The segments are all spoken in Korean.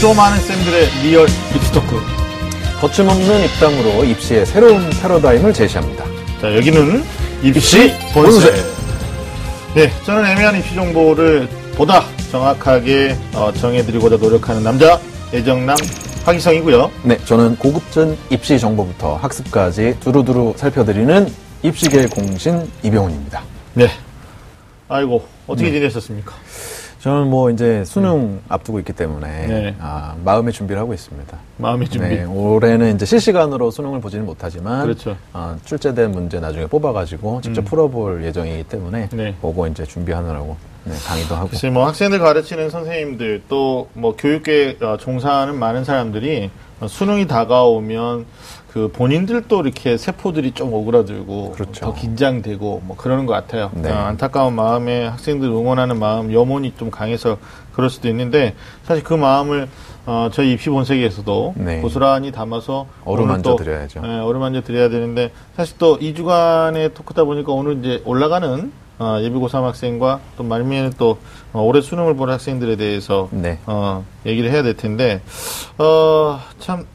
좀 아는 쌤들의 리얼 입시 토크. 거침없는 입담으로 입시의 새로운 패러다임을 제시합니다. 자, 여기는 입시 본색. 네, 저는 애매한 입시 정보를 보다 정확하게 어, 정해드리고자 노력하는 남자, 애정남, 하기성이고요. 네, 저는 고급진 입시 정보부터 학습까지 두루두루 살펴드리는 입시계 공신 이병훈입니다. 네. 아이고, 어떻게 지내셨습니까? 저는 뭐 이제 수능 앞두고 있기 때문에 네. 아, 마음의 준비를 하고 있습니다. 마음의 준비. 네, 올해는 이제 실시간으로 수능을 보지는 못하지만 그렇죠. 어, 출제된 문제 나중에 뽑아가지고 직접 음. 풀어볼 예정이기 때문에 네. 보고 이제 준비하느라고 네, 강의도 하고 글쎄 뭐 학생들 가르치는 선생님들 또 뭐 교육계 어, 종사하는 많은 사람들이 어, 수능이 다가오면 그 본인들도 이렇게 세포들이 좀 오그라들고 그렇죠. 더 긴장되고 뭐 그러는 것 같아요. 네. 어, 안타까운 마음에 학생들 응원하는 마음 염원이 좀 강해서 그럴 수도 있는데 사실 그 마음을 어, 저희 입시 본색에서도 네. 고스란히 담아서 어루만져 드려야죠. 네, 어루만져 드려야 되는데 사실 또 2주간의 토크다 보니까 오늘 이제 올라가는 어, 예비 고3 학생과 또 말미에는 또 어, 올해 수능을 보는 학생들에 대해서 네. 어, 얘기를 해야 될 텐데 어, 참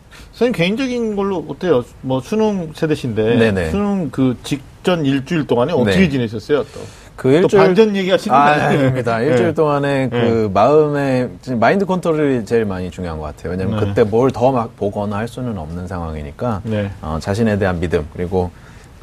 선생님 개인적인 걸로 어때요? 뭐 수능 세대신데 네네. 수능 그 직전 일주일 동안에 어떻게 네. 지내셨어요? 또, 그또 일주일 반전 얘기하시는 아, 거 아니에요? 아닙니다. 일주일 네. 동안에 그 마음의 마인드 컨트롤이 제일 많이 중요한 것 같아요. 왜냐하면 네. 그때 뭘 더 막 보거나 할 수는 없는 상황이니까 네. 어, 자신에 대한 믿음 그리고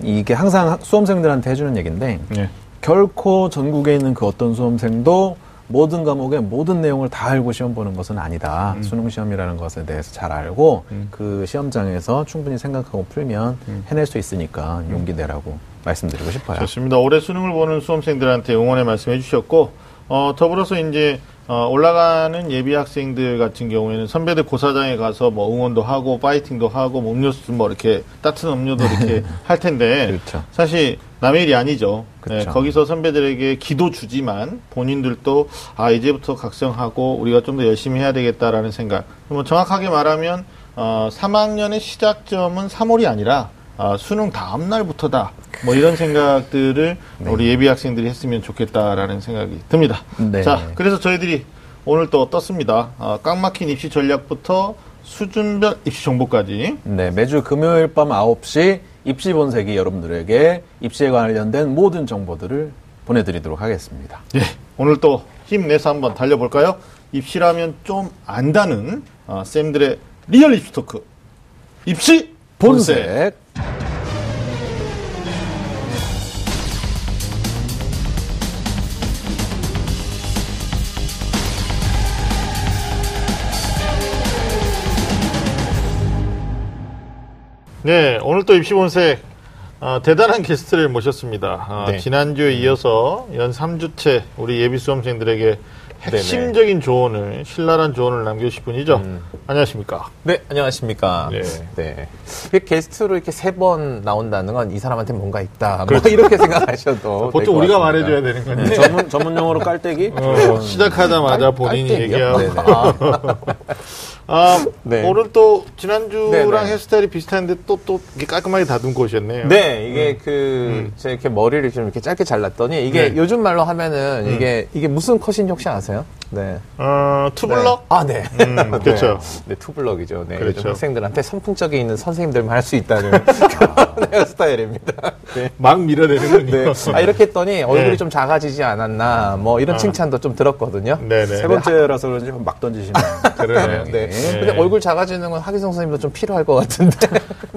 이게 항상 학- 수험생들한테 해주는 얘기인데 네. 결코 전국에 있는 그 어떤 수험생도 모든 과목의 모든 내용을 다 알고 시험 보는 것은 아니다. 음. 수능 시험이라는 것에 대해서 잘 알고 그 시험장에서 충분히 생각하고 풀면 음. 해낼 수 있으니까 용기 내라고 말씀드리고 싶어요. 좋습니다. 올해 수능을 보는 수험생들한테 응원의 말씀 해 주셨고, 어, 더불어서 이제, 어, 올라가는 예비 학생들 같은 경우에는 선배들 고사장에 가서 뭐 응원도 하고, 파이팅도 하고, 뭐 음료수 뭐 이렇게 따뜻한 음료도 이렇게 할 텐데, 그렇죠. 사실 남의 일이 아니죠. 네. 거기서 선배들에게 기도 주지만 본인들도 아, 이제부터 각성하고 우리가 좀 더 열심히 해야 되겠다라는 생각. 뭐 정확하게 말하면, 어, 3학년의 시작점은 3월이 아니라, 아, 수능 다음 날부터다. 뭐 이런 생각들을 우리 예비 학생들이 했으면 좋겠다라는 생각이 듭니다. 네. 자, 그래서 저희들이 오늘 또 떴습니다. 어, 꽉 막힌 입시 전략부터 수준별 입시 정보까지. 네, 매주 금요일 밤 9시 입시 본색이 여러분들에게 입시에 관련된 모든 정보들을 보내드리도록 하겠습니다. 예, 오늘 또 힘내서 한번 달려볼까요? 입시라면 좀 안다는 어, 쌤들의 리얼 입시 토크. 입시 본색. 본색. 네, 오늘 또 입시 본색 어, 대단한 게스트를 모셨습니다. 어, 네. 지난주에 이어서 연 3주째 우리 예비 수험생들에게 핵심적인 조언을 신랄한 조언을 남겨주신 분이죠. 안녕하십니까? 네, 안녕하십니까. 네. 네. 게스트로 이렇게 세 번 나온다는 건 이 사람한테 뭔가 있다. 그렇죠. 뭐 이렇게 생각하셔도. 보통 우리가. 말해줘야 되는 건데. 네, 전문, 전문 용어로 깔때기? 어, 시작하자마자 깔- 본인이 깔때기요? 얘기하고. 네네. 아, 네. 오늘 또 지난주랑 네네. 헤어스타일이 비슷한데 또, 또 깔끔하게 다듬고 오셨네요. 네, 이게 그, 제가 이렇게 머리를 좀 이렇게 짧게 잘랐더니 이게 네. 요즘 말로 하면은 이게, 이게 무슨 컷인지 혹시 아세요? 네. 어, 투블럭? 네. 아, 네. 음, 그렇죠. 네, 투블럭이죠. 네. 그렇죠. 학생들한테 선풍적 인기 있는 선생님들만 할 수 있다는 헤어스타일입니다. 네. 막 밀어내는군요. 네. 아, 이렇게 했더니 얼굴이 네. 좀 작아지지 않았나, 뭐 이런 칭찬도 좀 들었거든요. 네네. 세 번째라서 그런지 막 던지시면. 그러네요. 네. 네. 근데 얼굴 작아지는 건 하기성 선생님도 좀 필요할 것 같은데.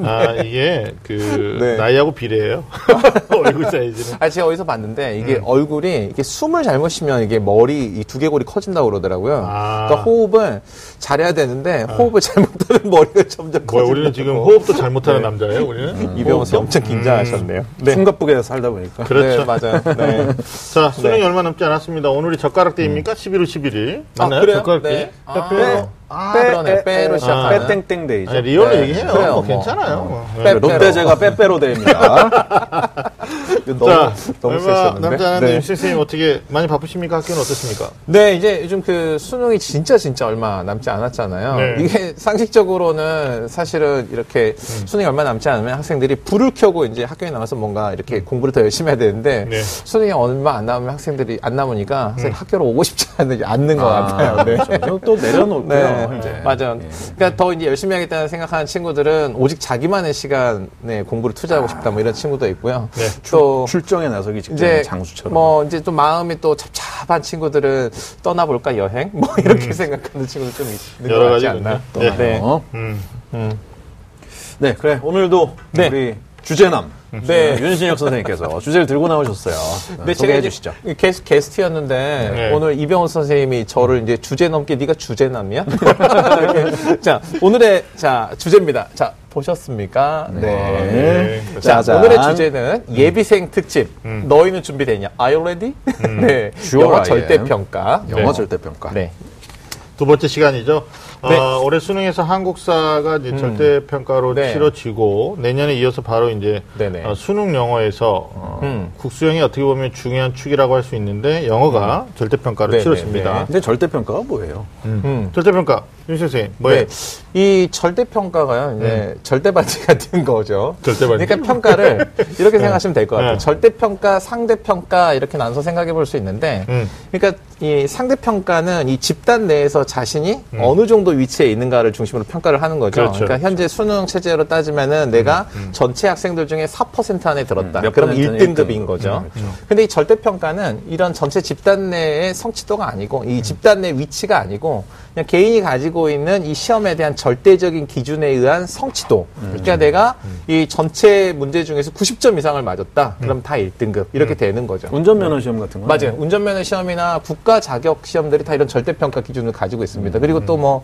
아, 이게, 그, 네. 나이하고 비례해요. 얼굴 사이즈는. 아, 제가 어디서 봤는데 이게 음. 얼굴이 이게 숨을 잘못 쉬면 이게 머리 이 두개골이 커진다고 그러더라고요. 아. 그러니까 호흡을 잘해야 되는데 호흡을 잘못하면 머리가 점점 커진다. 우리는 지금 호흡도 잘못하는 남자예요, 우리는? 이병헌 씨 엄청 긴장하셨네요. 네. 숨가쁘게 살다 보니까. 그렇죠. 네, 맞아요. 네. 자, 수능이 얼마 남지 않았습니다. 오늘이 젓가락 데이입니까? 11월 11일. 맞나요? 아, 그래요? 젓가락 데이? 네. 아, 빼빼로. 아, 그러네. 빼 로 시작하는. 빼땡땡 데이죠. 아니, 리얼로 네. 얘기해요. 그래요, 뭐 뭐. 괜찮아요. 뭐. 빼- 네. 롯데제과 빼빼로데이입니다. 너무, 자, 너무 얼마. 남지 않았는데 네. 임 선생님 어떻게 많이 바쁘십니까? 학교는 어떻습니까? 네, 이제 요즘 그 수능이 진짜 진짜 얼마 남지 않았잖아요. 네. 이게 상식적으로는 사실은 이렇게 음. 수능이 얼마 남지 않으면 학생들이 불을 켜고 이제 학교에 나와서 뭔가 이렇게 공부를 더 열심히 해야 되는데 네. 수능이 얼마 안 남으면 학생들이 안 남으니까 학생이 학교로 오고 싶지 않- 않는 것 같아요. 네. 그렇죠. 또 내려놓고요. 네, 이제. 맞아요. 예. 그러니까 더 이제 열심히 하겠다는 생각하는 친구들은 오직 자기만의 시간에 공부를 투자하고 싶다 뭐 이런 친구도 있고요. 네, 또 출 정에 나서기 직전에 이제 장수처럼. 뭐 이제 좀 마음이 또 잡잡한 친구들은 떠나볼까 여행 뭐 이렇게 생각하는 친구들 좀 있는 여러 것 같지. 않나. 네. 네. 어? 음. 음. 네, 그래. 오늘도 네. 우리 주제남. 네. 윤신혁 선생님께서 주제를 들고 나오셨어요. 제가 소개해 주시죠. 게스, 게스트였는데 네. 오늘 이병헌 선생님이 저를 이제 주제 넘게 네가 주제남이야? 자 오늘의 자 주제입니다. 자 보셨습니까? 네. 네. 자 짜잔. 오늘의 주제는 예비생 특집. 음. 너희는 준비되냐? Are you ready? 네. Sure 영어 I 절대 am. 평가. 영어 네. 절대평가. 네. 두 번째 시간이죠. 네. 어, 올해 수능에서 한국사가 이제 절대 평가로 네. 치러지고 내년에 이어서 바로 이제 네네. 어, 수능 영어에서 어, 음. 국수형이 어떻게 보면 중요한 축이라고 할 수 있는데 영어가 절대 평가로 네네, 치러집니다. 네. 근데 절대 평가가 뭐예요? 음. 절대 평가 윤 선생님 뭐예요? 네. 이 절대 평가가요. 이제 절대 반지 같은 거죠. 절대 반지. 그러니까 평가를 이렇게 생각하시면 될 것 같아요. 네. 절대 평가, 상대 평가 이렇게 나눠서 생각해 볼 수 있는데 음. 그러니까 이 상대 평가는 이 집단 내에서 자신이 음. 어느 정도 위치에 있는가를 중심으로 평가를 하는 거죠. 그렇죠, 러니까 현재 수능 체제로 따지면은 내가 전체 학생들 중에 4% 안에 들었다. 음, 몇 그럼 퍼센트는 1등급인 거죠. 근데 이 절대 평가는 이런 전체 집단 내의 성취도가 아니고 이 집단 내 위치가 아니고 그냥 개인이 가지고 있는 이 시험에 대한 절대적인 기준에 의한 성취도. 그러니까 내가 이 전체 문제 중에서 90점 이상을 맞았다. 그럼 다 1등급 이렇게 되는 거죠. 운전면허 시험 같은 거? 맞아요. 운전면허 시험이나 국가 자격 시험들이 다 이런 절대평가 기준을 가지고 있습니다. 그리고 또 뭐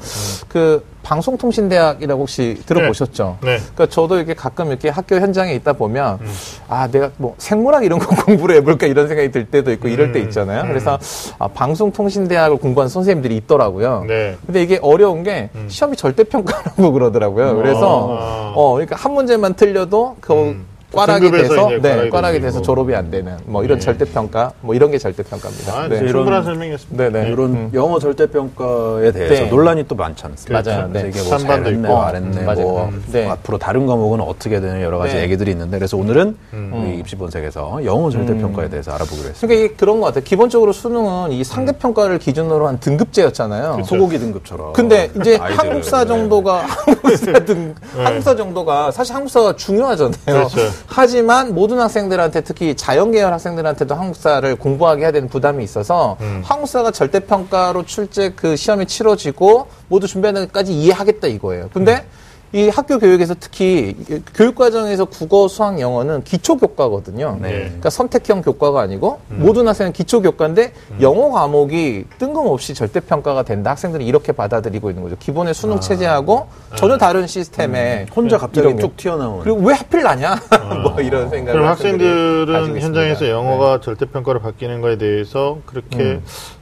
그 방송통신대학이라고 혹시 들어보셨죠? 네. 그러니까 저도 이렇게 가끔 이렇게 학교 현장에 있다 보면 아 내가 뭐 생물학 이런 거 공부를 해볼까 이런 생각이 들 때도 있고 이럴 때 있잖아요. 그래서 아, 방송통신대학을 공부한 선생님들이 있더라고요. 네. 근데 이게 어려운 게 시험이 절대 평가라고 그러더라고요. 그래서 아. 어 그러니까 한 문제만 틀려도 그 꽈락이 등급에서 돼서 네, 꽈락이. 돼서 졸업이 안 되는 뭐 이런 네. 절대평가 뭐 이런 게 절대평가입니다. 아, 네. 네. 충분한 설명이었습니다. 네네. 이런 음. 영어 절대평가에 대해서 네. 논란이 또 많지 않습니까? 맞아요. 그래서 네. 이게 뭐 잘했네, 있고. 말했네, 음. 뭐 음, 네. 앞으로 다른 과목은 어떻게 되는 여러 가지 네. 얘기들이 있는데 그래서 오늘은 음. 우리 입시본색에서 영어 절대평가에 대해서 알아보기로 했습니다. 그러니까 이게 그런 것 같아요. 기본적으로 수능은 이 상대평가를 기준으로 한 등급제였잖아요. 소고기 등급처럼. 근데 이제 아이들을, 한국사 네. 정도가 한국사 등 한국사 정도가 사실 한국사가 중요하잖아요. 그렇죠. 하지만 모든 학생들한테 특히 자연계열 학생들한테도 한국사를 공부하게 해야 되는 부담이 있어서 음. 한국사가 절대평가로 출제 그 시험이 치러지고 모두 준비하는 데까지 이해하겠다 이거예요. 근데 음. 이 학교 교육에서 특히 이 교육 과정에서 국어, 수학, 영어는 기초 교과거든요. 네. 그러니까 선택형 교과가 아니고 음. 모든 학생은 기초 교과인데 영어 과목이 뜬금없이 절대 평가가 된다. 학생들이 이렇게 받아들이고 있는 거죠. 기본의 수능 아. 체제하고 전혀 다른 시스템에 혼자 갑자기 이런 게. 쭉 튀어나오는. 그리고 왜 하필 나냐? 뭐 이런 생각을 그럼 학생들은. 현장에서 영어가 네. 절대 평가로 바뀌는 거에 대해서 그렇게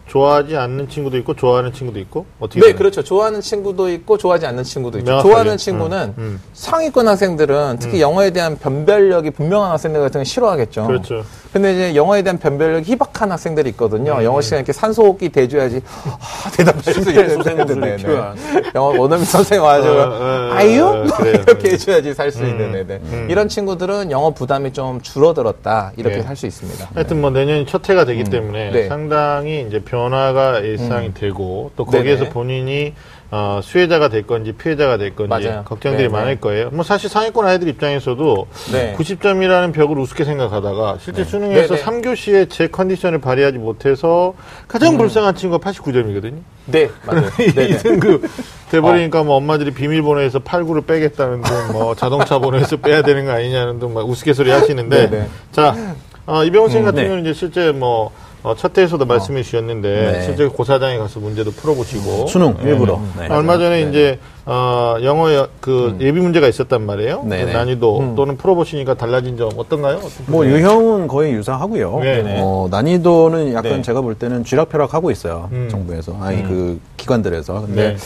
좋아하지 않는 친구도 있고 좋아하는 친구도 있고 어떻게 네, 되나요? 그렇죠. 좋아하는 친구도 있고 좋아하지 않는 친구도 있죠. 명확하게. 좋아하는 친구는 음, 음. 상위권 학생들은 특히 영어에 대한 변별력이 분명한 학생들 같은 건 싫어하겠죠. 그렇죠. 근데 이제 영어에 대한 변별력이 희박한 학생들이 있거든요. 영어 시간에 이렇게 산소호흡기 대줘야지 아, 대답할 수 있는 소생술이 네네. 필요한. 영어 원어민 선생님 와서 어, 어, 어, 그래요. 이렇게 해줘야지 살수 음, 있는 애들. 음. 이런 친구들은 영어 부담이 좀 줄어들었다 이렇게 네. 할수 있습니다. 하여튼 뭐 내년이 첫 해가 되기 때문에 네. 음. 상당히 이제 변 화가 예상이 되고 또 거기에서 네네. 본인이 어, 수혜자가 될 건지 피해자가 될 건지 맞아요. 걱정들이 네네. 많을 거예요. 뭐 사실 상위권 아이들 입장에서도 네. 90점이라는 벽을 우습게 생각하다가 실제 수능에서 네네. 3교시에 제 컨디션을 발휘하지 못해서 가장 음. 불쌍한 친구가 89점이거든요. 네, 맞아요. 2등급 돼버리니까 뭐 엄마들이 비밀번호에서 89를 빼겠다는 등 뭐 자동차 번호에서 빼야 되는 거 아니냐는 등 막 우스갯소리 하시는데. 자 어, 이병훈 선생 같은 네. 경우는 이제 실제 뭐 어, 첫 회에서도 말씀해 주셨는데 네. 실제 고사장에 가서 문제도 풀어보시고 수능 일부러. 네. 얼마 전에 네. 이제 어, 영어 여- 그 예비 문제가 있었단 말이에요. 그 난이도 음. 또는 풀어보시니까 달라진 점 어떤가요? 어떤 뭐? 유형은 거의 유사하고요. 네네. 어, 난이도는 약간 네. 제가 볼 때는 쥐락펴락 하고 있어요. 음. 정부에서 아니 그 기관들에서. 근데 네.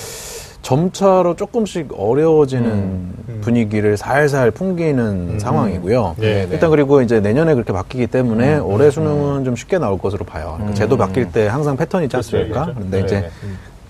점차로 조금씩 어려워지는 음. 분위기를 살살 풍기는 상황이고요. 네, 네. 일단 그리고 이제 내년에 그렇게 바뀌기 때문에 올해 수능은 좀 쉽게 나올 것으로 봐요. 그러니까 제도 바뀔 때 항상 패턴이 있지 그렇죠, 않습니까? 그렇죠. 근데 네, 이제 네.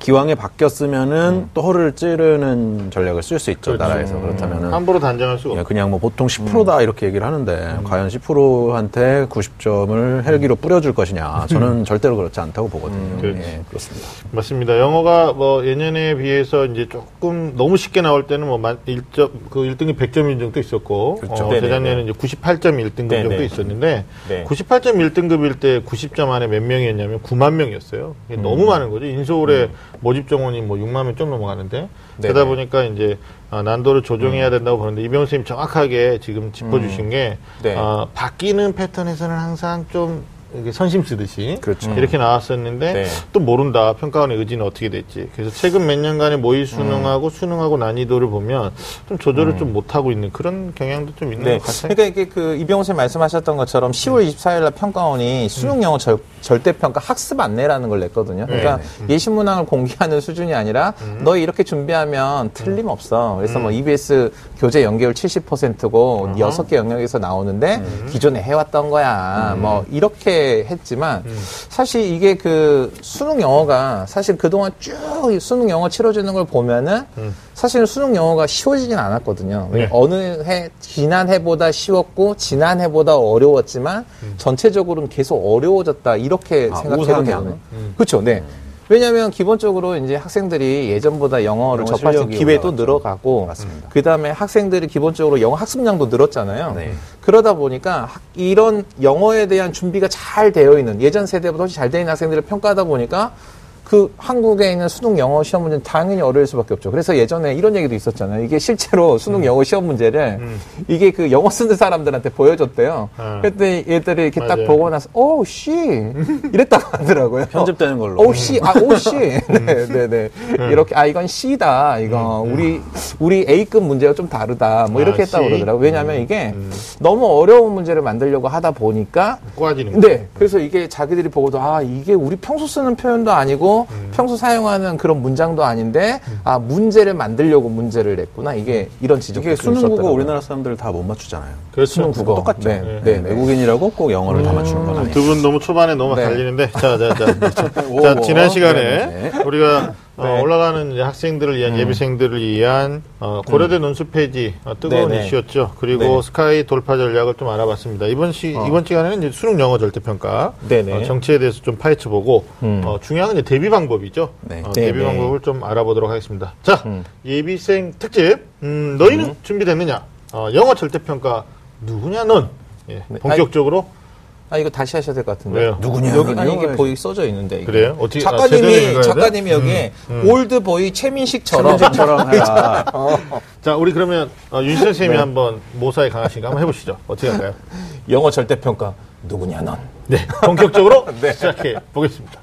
기왕에 바뀌었으면은 또 허를 찌르는 전략을 쓸 수 있죠 그렇죠. 나라에서 그렇다면은 함부로 단정할 수가 예, 없고. 그냥 뭐 보통 10%다 이렇게 얘기를 하는데 과연 10%한테 90점을 헬기로 뿌려줄 것이냐 저는 절대로 그렇지 않다고 보거든요. 그렇지. 예, 그렇습니다. 맞습니다. 영어가 뭐 예년에 비해서 이제 조금 너무 쉽게 나올 때는 뭐 만- 1점 그 1등급 100점인 적도 있었고 그렇죠. 어. 재작년에는 이제 98점 1등급 네네. 정도 있었는데 네. 98점 1등급일 때 90점 안에 몇 명이었냐면 9만 명이었어요. 음. 너무 많은 거죠. 인서울에 모집 정원이 뭐 6만 명 좀 넘어가는데 네네. 그러다 보니까 이제 아, 난도를 조정해야 된다고 보는데 이병호 선생님 정확하게 지금 짚어주신 게 네. 아, 바뀌는 패턴에서는 항상 좀 선심 쓰듯이 그렇죠. 이렇게 나왔었는데 네. 또 모른다 평가원의 의지는 어떻게 될지 그래서 최근 몇 년간의 모의 수능하고 수능하고 난이도를 보면 좀 조절을 좀 못하고 있는 그런 경향도 좀 있는 네. 것 같아요. 그러니까 이게 그 이병호 선생님 말씀하셨던 것처럼 10월 24일 날 평가원이 수능 영어 절, 절대평가 학습 안내라는 걸 냈거든요. 그러니까 예시 문항을 공개하는 수준이 아니라 너 이렇게 준비하면 틀림없어. 그래서 뭐 EBS 교재 연계율 70%고 여섯 개 영역에서 나오는데 기존에 해왔던 거야. 뭐 이렇게 했지만 사실 이게 그 수능 영어가 사실 그동안 쭉이 수능 영어 치러지는 걸 보면은 사실은 수능 영어가 쉬워지진 않았거든요. 네. 어느 해 지난 해보다 쉬웠고 지난 해보다 어려웠지만 전체적으로는 계속 어려워졌다 이렇게 아, 생각해도 우상향. 되거든요. 그렇죠. 네. 왜냐하면 기본적으로 이제 학생들이 예전보다 영어를 영어 접할 기회도 올라갔죠. 늘어가고. 그 다음에 학생들이 기본적으로 영어 학습량도 늘었잖아요. 네. 그러다 보니까 학- 이런 영어에 대한 준비가 잘 되어 있는 예전 세대보다 훨씬 잘 되어 있는 학생들을 평가하다 보니까 그 한국에 있는 수능 영어 시험 문제는 당연히 어려울 수밖에 없죠. 그래서 예전에 이런 얘기도 있었잖아요. 이게 실제로 수능 영어 시험 문제를 이게 그 영어 쓰는 사람들한테 보여줬대요. 어. 그때 얘들이 이렇게 딱 맞아요. 보고 나서 오 씨 이랬다고 하더라고요. 편집되는 걸로. 오 씨, 아, 오 씨. 네, 네, 네. 이렇게, 아, 이건 C다. 이거, 우리, 우리 A급 문제가 좀 다르다. 뭐, 이렇게 아, 했다고 C? 그러더라고요. 왜냐면 이게 너무 어려운 문제를 만들려고 하다 보니까 꼬아지는. 네. 그래서 이게 자기들이 보고도 아, 이게 우리 평소 쓰는 표현도 아니고 평소 사용하는 그런 문장도 아닌데 아, 문제를 만들려고 문제를 냈구나. 이게 이런 지적도 이게 좀 수능 국어. 우리나라 사람들 다 못 맞추잖아요. 그렇죠. 수능 국어. 똑같죠. 네. 네. 네. 네. 외국인이라고 꼭 영어를 다 맞추는 건 아니에요. 두 분 너무 초반에 너무 네. 달리는데 자, 자, 자, 자, 오, 자, 오. 지난 시간에 네, 네. 우리가 어, 네. 올라가는 학생들을 위한 예비생들을 위한 어, 고려대 논술 폐지 어, 뜨거운 네, 네. 이슈였죠. 그리고 네. 스카이 돌파 전략을 좀 알아봤습니다. 이번 시 이번 시간에는 수능 영어 절대 평가 네, 네. 어, 정치에 대해서 좀 파헤쳐 보고 음. 어, 중요한 건 이제 대비 방법이죠. 네. 어, 네, 대비 네. 방법을 좀 알아보도록 하겠습니다. 자, 음. 예비생 특집. 음, 너희는 준비됐느냐? 어, 영어 절대 평가 누구냐 넌? 예, 네. 본격적으로 아이 거 다시 하셔야 될 것 같은데. 왜요? 누구냐? 여기 아니 이게. 보이 써져 있는데. 이게. 그래요? 어떻게- 아, 작가님이 돼? 작가님이 여기에 음, 음. 올드 보이 최민식처럼 처럼 해라. 자, 우리 그러면 어, 윤 선생님이 네. 한번 모사에 강하신가 한번 해보시죠. 어떻게 할까요? 영어 절대 평가 누구냐 넌. 네, 본격적으로 시작해 보겠습니다.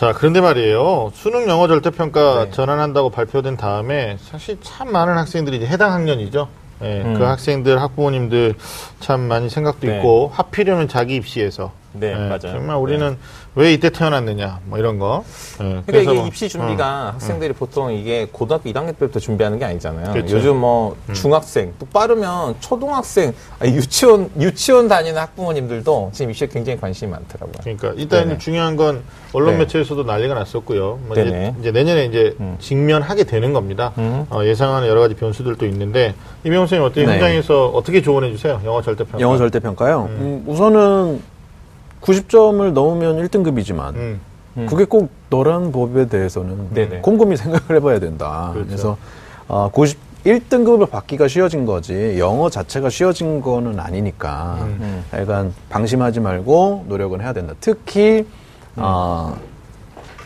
자, 그런데 말이에요. 수능 영어 절대평가 네. 전환한다고 발표된 다음에 사실 참 많은 학생들이 이제 해당 학년이죠. 예, 음. 그 학생들, 학부모님들 참 많이 생각도 네. 있고, 하필이면 자기 입시에서. 네, 예, 맞아요. 정말 우리는 왜 이때 태어났느냐, 뭐 이런 거. 예, 그러니까 이게 뭐, 입시 준비가 학생들이 보통 이게 고등학교 1학년 때부터 준비하는 게 아니잖아요. 그렇죠. 요즘 뭐 중학생, 또 빠르면 초등학생, 아니, 유치원 유치원 다니는 학부모님들도 지금 입시에 굉장히 관심이 많더라고요. 그러니까 일단 네네. 중요한 건 언론 네. 매체에서도 난리가 났었고요. 뭐 이제. 이제 내년에 이제 음. 직면하게 되는 겁니다. 음. 어, 예상하는 여러 가지 변수들도 있는데 이명호 선생님 어떻게 네. 현장에서 어떻게 조언해 주세요? 영어 절대평가. 영어 절대평가요? 음, 우선은 90점을 넘으면 1등급이지만 음. 음. 그게 꼭 너라는 법에 대해서는 네네. 곰곰이 생각을 해봐야 된다. 그렇죠. 그래서 어, 90 1등급을 받기가 쉬워진 거지 영어 자체가 쉬워진 거는 아니니까 음. 약간 방심하지 말고 노력은 해야 된다. 특히 어,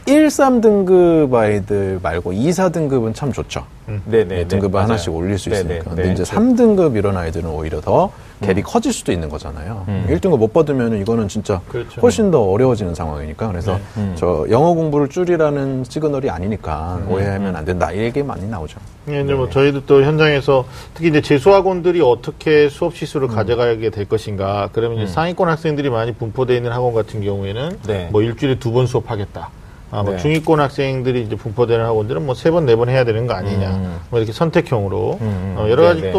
1, 3등급 아이들 말고 2, 4등급은 참 좋죠. 네네. 등급을 하나씩 올릴 수 있으니까. 네네. 근데 네. 이제 3등급 이런 아이들은 오히려 더 갭이 커질 수도 있는 거잖아요. 음. 1등급 못 받으면 이거는 진짜 그렇죠. 훨씬 더 어려워지는 상황이니까. 그래서 네. 음. 저 영어 공부를 줄이라는 시그널이 아니니까 오해하면 안 된다. 이 얘기 많이 나오죠. 예, 이제 뭐 저희도 또 현장에서 특히 이제 재수학원들이 어떻게 수업 시수를 음. 가져가게 될 것인가. 그러면 이제 상위권 학생들이 많이 분포되어 있는 학원 같은 경우에는 네. 뭐 일주일에 두 번 수업하겠다. 아, 뭐 네. 중위권 학생들이 이제 분포되는 학원들은 뭐 세 번 네 번 해야 되는 거 아니냐. 음. 뭐 이렇게 선택형으로 음, 어, 여러 가지 네네.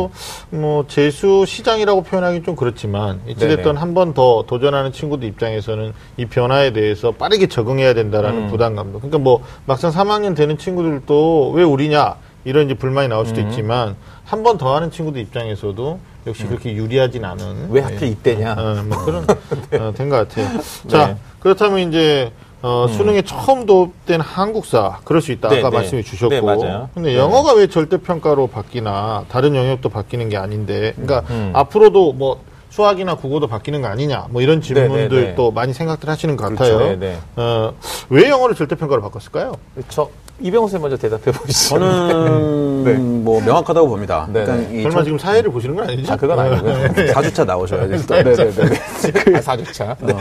또뭐 재수 시장이라고 표현하기 좀 그렇지만 이찌됐든 네네. 한번 더 도전하는 친구들 입장에서는 이 변화에 대해서 빠르게 적응해야 된다라는 음. 부담감도. 그러니까 뭐 막상 3학년 되는 친구들도 왜 우리냐 이런 이제 불만이 나올 음. 수도 있지만 한 번 더 하는 친구들 입장에서도 역시 그렇게 유리하진 않은 음. 왜 하필 네. 이때냐? 어, 뭐 그런 어, 된것 같아요. 자 네. 그렇다면 이제 어, 수능에 처음 도입된 한국사 그럴 수 있다 네, 아까 네. 말씀해 주셨고 네, 맞아요. 근데 네. 영어가 왜 절대 평가로 바뀌나 다른 영역도 바뀌는 게 아닌데 그러니까 음. 앞으로도 뭐 수학이나 국어도 바뀌는 거 아니냐 뭐 이런 질문들 네, 네, 네. 또 많이 생각들 하시는 것 그렇죠. 같아요. 네, 네. 어, 왜 영어를 절대 평가로 바꿨을까요? 저 이병호 선생 먼저 대답해 보시죠. 저는 네. 뭐 명확하다고 봅니다. 네, 그러니까 네. 이 설마 지금 사회를 보시는 건 아니죠? 아 그건 아니고요. 4주차 나오셔야지. 또. 네네네. 아, 사주차. 네.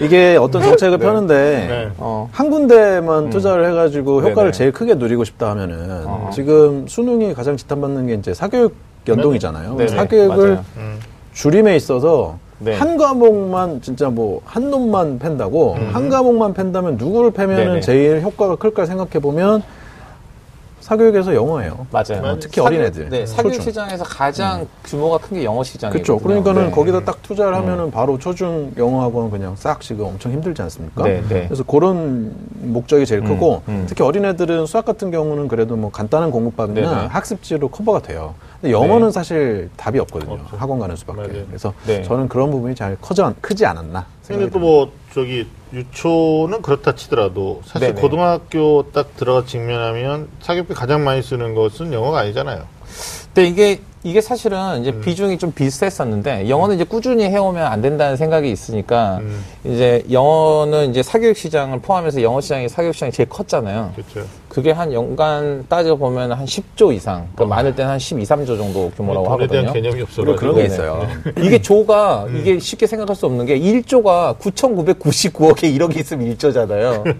이게 어떤 정책을 펴는데 네. 어. 한 군데만 투자를 해가지고 효과를 네네. 제일 크게 누리고 싶다 하면은 어. 지금 수능이 가장 지탄받는 게 이제 사교육 연동이잖아요. 네네. 사교육을 맞아요. 음. 줄임에 있어서 네. 한 과목만 진짜 뭐 한 놈만 팬다고 한 과목만 팬다면 누구를 패면은. 제일 효과가 클까 생각해 보면 사교육에서 영어예요. 맞아요. 어, 특히 어린애들. 네, 사교육 초중. 시장에서 가장 규모가 큰 게 영어 시장이에요. 그렇죠. 그러니까는 네. 거기다 딱 투자를 하면은 바로 초중 영어학원 그냥 싹 지금 엄청 힘들지 않습니까? 네, 네. 그래서 그런 목적이 제일 크고 음. 특히 어린애들은 수학 같은 경우는 그래도 뭐 간단한 공부법이나 네, 네. 학습지로 커버가 돼요. 근데 영어는 네. 사실 답이 없거든요. 없죠. 학원 가는 수밖에. 맞아요. 그래서 네. 저는 그런 부분이 잘 커져 크지 않았나. 생각이 또 뭐 저기 유초는 그렇다 치더라도 사실 네네. 고등학교 딱 들어가 직면하면 사교육비 가장 많이 쓰는 것은 영어가 아니잖아요. 근데 이게 이게 사실은 이제 음. 비중이 좀 비슷했었는데 영어는 이제 꾸준히 해오면 안 된다는 생각이 있으니까 음. 이제 영어는 이제 사교육 시장을 포함해서 영어 시장이 사교육 시장이 제일 컸잖아요. 그렇죠. 그게 한 연간 따져 보면 한 10조 이상, 그 많을 때는 한 12, 3조 정도 규모라고 돈에 대한 하거든요. 개념이 없어가지고. 그리고 그런 게 네네. 있어요. 이게 조가 이게 쉽게 생각할 수 없는 게 1조가 9,999억에 1억이 있으면 1조잖아요.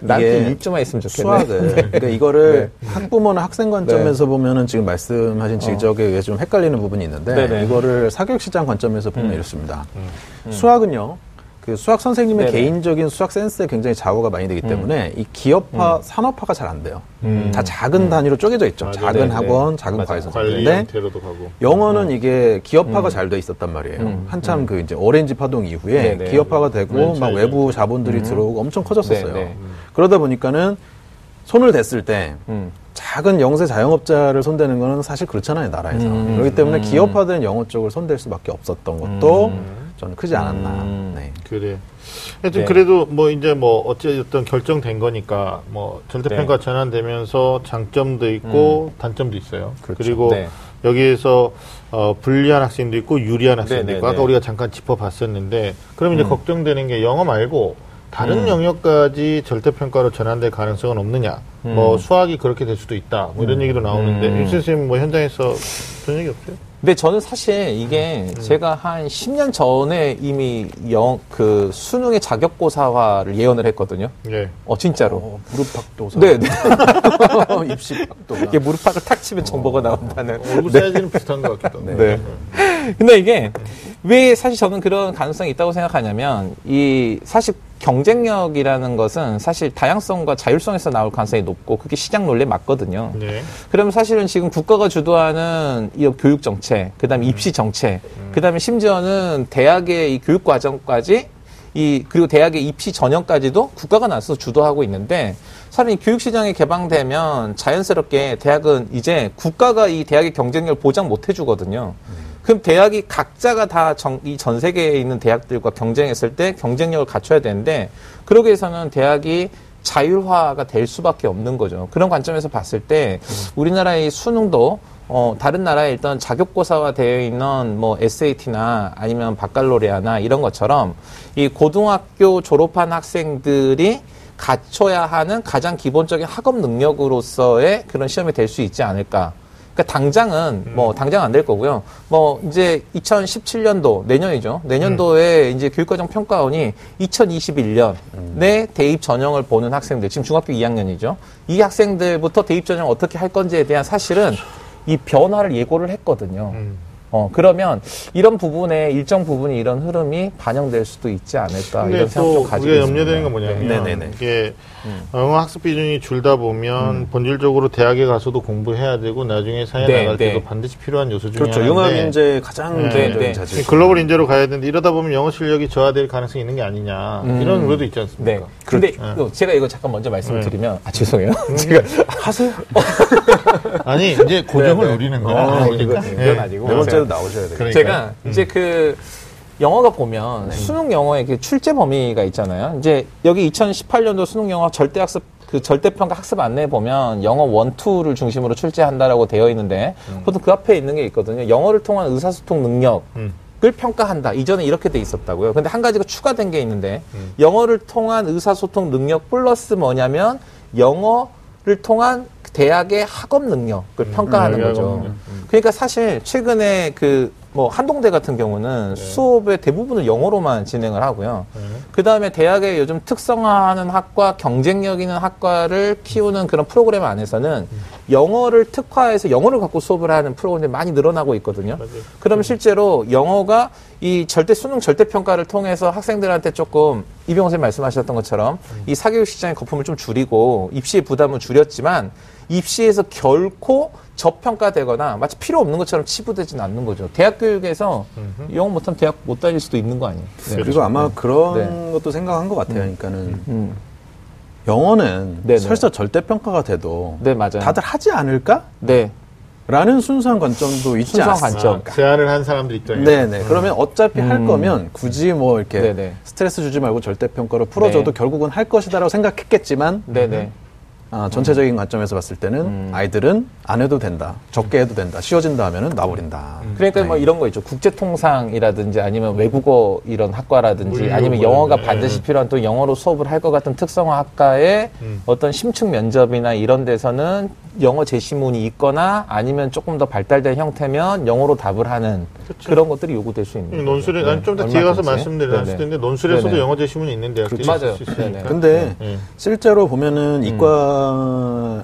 나한테 이게 1조만 있으면 좋겠네. 수학을 그러니까 이거를 학부모나 학생 관점에서 보면은 지금 말씀하신 지적 에 의해 좀 헷갈리는 부분이 있는데 네네. 이거를 사교육 시장 관점에서 보면 음. 이렇습니다. 수학은요. 그 수학 선생님의 네네. 개인적인 수학 센스에 굉장히 좌우가 많이 되기 때문에 이 기업화, 산업화가 잘 안 돼요. 음. 다 작은 단위로 쪼개져 있죠. 맞아요. 작은. 학원, 작은. 과외 선생님인데. 영어는 이게 기업화가 잘 돼 있었단 말이에요. 음. 한참 그 이제 오렌지 파동 이후에 네네. 기업화가 되고 맨 막. 외부 자본들이 들어오고 엄청 커졌었어요. 그러다 보니까는 손을 댔을 때 음. 작은 영세 자영업자를 손대는 거는 사실 그렇잖아요, 나라에서. 음. 그렇기 때문에 음. 기업화된 영어 쪽을 손댈 수밖에 없었던 것도 음. 저는 크지 않았나. 음. 네. 그래. 하여튼 네. 그래도 뭐 이제 뭐 어쨌든 결정된 거니까 뭐 절대평가 네. 전환되면서 장점도 있고 단점도 있어요. 그렇죠. 그리고 네. 여기에서 어, 불리한 학생도 있고 유리한 학생도 네, 있고 네, 아까 네. 우리가 잠깐 짚어봤었는데 그럼 이제 음. 걱정되는 게 영어 말고 다른 음. 영역까지 절대평가로 전환될 가능성은 없느냐. 음. 뭐 수학이 그렇게 될 수도 있다. 뭐 이런 얘기도 나오는데 음. 임 선생님 뭐 현장에서 그런 얘기 없어요? 근데 저는 사실 이게 음. 제가 한 10년 전에 이미 영, 그 수능의 자격고사화를 예언을 했거든요. 예. 어, 진짜로. 어, 무릎팍도사. 네, 네. 입시팍도사. 이게 무릎팍을 탁 치면 정보가 나온다는. 얼굴 사이즈는 비슷한 것 같기도 하고. 네. 근데 이게 왜 사실 저는 그런 가능성이 있다고 생각하냐면 이 사실 경쟁력이라는 것은 사실 다양성과 자율성에서 나올 가능성이 높고 그게 시장 논리에 맞거든요. 네. 그러면 사실은 지금 국가가 주도하는 이 교육 정책, 그다음에 입시 정책, 그다음에 심지어는 대학의 이 교육 과정까지 이 그리고 대학의 입시 전형까지도 국가가 나서 주도하고 있는데 사실 이 교육 시장이 개방되면 자연스럽게 대학은 이제 국가가 이 대학의 경쟁력을 보장 못 해주거든요. 그럼 대학이 각자가 다 이 전 세계에 있는 대학들과 경쟁했을 때 경쟁력을 갖춰야 되는데 그러기 위해서는 대학이 자율화가 될 수밖에 없는 거죠. 그런 관점에서 봤을 때 우리나라의 수능도 어, 다른 나라에 일단 자격고사화 되어 있는 뭐 SAT나 아니면 바칼로레아나 이런 것처럼 이 고등학교 졸업한 학생들이 갖춰야 하는 가장 기본적인 학업 능력으로서의 그런 시험이 될 수 있지 않을까. 그러니까 당장은 뭐 당장 안 될 거고요. 뭐 이제 2017년도 내년이죠. 내년도에 이제 교육과정 평가원이 2021년에 대입 전형을 보는 학생들 지금 중학교 2학년이죠. 이 학생들부터 대입 전형 어떻게 할 건지에 대한 사실은 이 변화를 예고를 했거든요. 음. 어, 그러면 이런 부분에 일정 부분이 이런 흐름이 반영될 수도 있지 않을까 이런 생각 좀또 가지고 우리가 있습니다. 염려되는 건 뭐냐면 네. 네네네. 이게 영어 학습 비중이 줄다 보면 본질적으로 대학에 가서도 공부해야 되고 나중에 사회 네, 나갈 네. 때도 반드시 필요한 요소 중에 그렇죠. 하나인데 융합 인재 가장 네, 기본적인 네. 자질. 글로벌 인재로 가야 되는데 이러다 보면 영어 실력이 저하될 가능성이 있는 게 아니냐 음. 이런 우려도 있지 네. 않습니까? 근데 그렇죠. 제가 이거 잠깐 먼저 말씀을 네. 드리면 아 죄송해요. 제가 하세요. 아니 이제 고정을 네, 네. 노리는 거야. 아, 그러니까. 이거- 네. 이건 아니고. 네 번째 도 나오셔야 돼요. 그러니까요. 제가 이제 그 영어가 보면 수능 영어의 그 출제 범위가 있잖아요. 이제 여기 2018년도 수능 영어 절대 학습 그 절대 평가 학습 안내에 보면 영어 원, 투를 중심으로 출제한다라고 되어 있는데 보통 그 앞에 있는 게 있거든요. 영어를 통한 의사소통 능력 음. 을 평가한다. 이전에 이렇게 돼 있었다고요. 근데 한 가지가 추가된 게 있는데 음. 영어를 통한 의사소통 능력 플러스 뭐냐면 영어를 통한 대학의 학업 능력을 평가하는 음, 거죠. 능력. 그러니까 사실 최근에 그 뭐 한동대 같은 경우는 수업의 대부분을 영어로만 진행을 하고요. 네. 그 다음에 대학의 요즘 특성화하는 학과, 경쟁력 있는 학과를 키우는 그런 프로그램 안에서는 영어를 특화해서 영어를 갖고 수업을 하는 프로그램이 많이 늘어나고 있거든요. 맞아요. 그러면 실제로 영어가 이 절대 수능 절대 평가를 통해서 학생들한테 조금 이병호 선생님 말씀하셨던 것처럼 이 사교육 시장의 거품을 좀 줄이고 입시의 부담을 줄였지만 입시에서 결코 저평가되거나 마치 필요 없는 것처럼 치부되지는 않는 거죠. 대학 교육에서 영어 못하면 대학 못 다닐 수도 있는 거 아니에요? 네. 그리고 아마 그런 네. 것도 생각한 것 같아요. 그러니까는 음. 영어는 네네. 설사 절대 평가가 돼도 네, 맞아요. 다들 하지 않을까? 네. 라는 순수한 관점도 있지 순수한 않습니까? 관점. 아, 제안을 한 사람들 입장에서 네네. 그러면 어차피 할 음. 거면 굳이 뭐 이렇게 네네. 스트레스 주지 말고 절대 평가로 풀어줘도 네. 결국은 할 것이다라고 생각했겠지만 네네. 아, 전체적인 관점에서 봤을 때는 음. 아이들은 안 해도 된다, 적게 해도 된다, 쉬워진다 하면은 놔버린다. 그러니까 네. 뭐 이런 거 있죠. 국제통상이라든지 아니면 외국어 이런 학과라든지 아니면 뭐 영어가 데. 반드시 필요한 또 영어로 수업을 할 것 같은 특성화 학과의 음. 어떤 심층 면접이나 이런 데서는 영어 제시문이 있거나 아니면 조금 더 발달된 형태면 영어로 답을 하는 그런 것들이 요구될 수 있는 거죠. 논술에 난 좀더 네, 뒤에 가서. 말씀드렸을 네네. 텐데 논술에서도 네네. 영어 제시문이 있는 대학들이 그렇죠. 있을 수 맞아요. 있으니까. 근데 네. 실제로 보면은 이과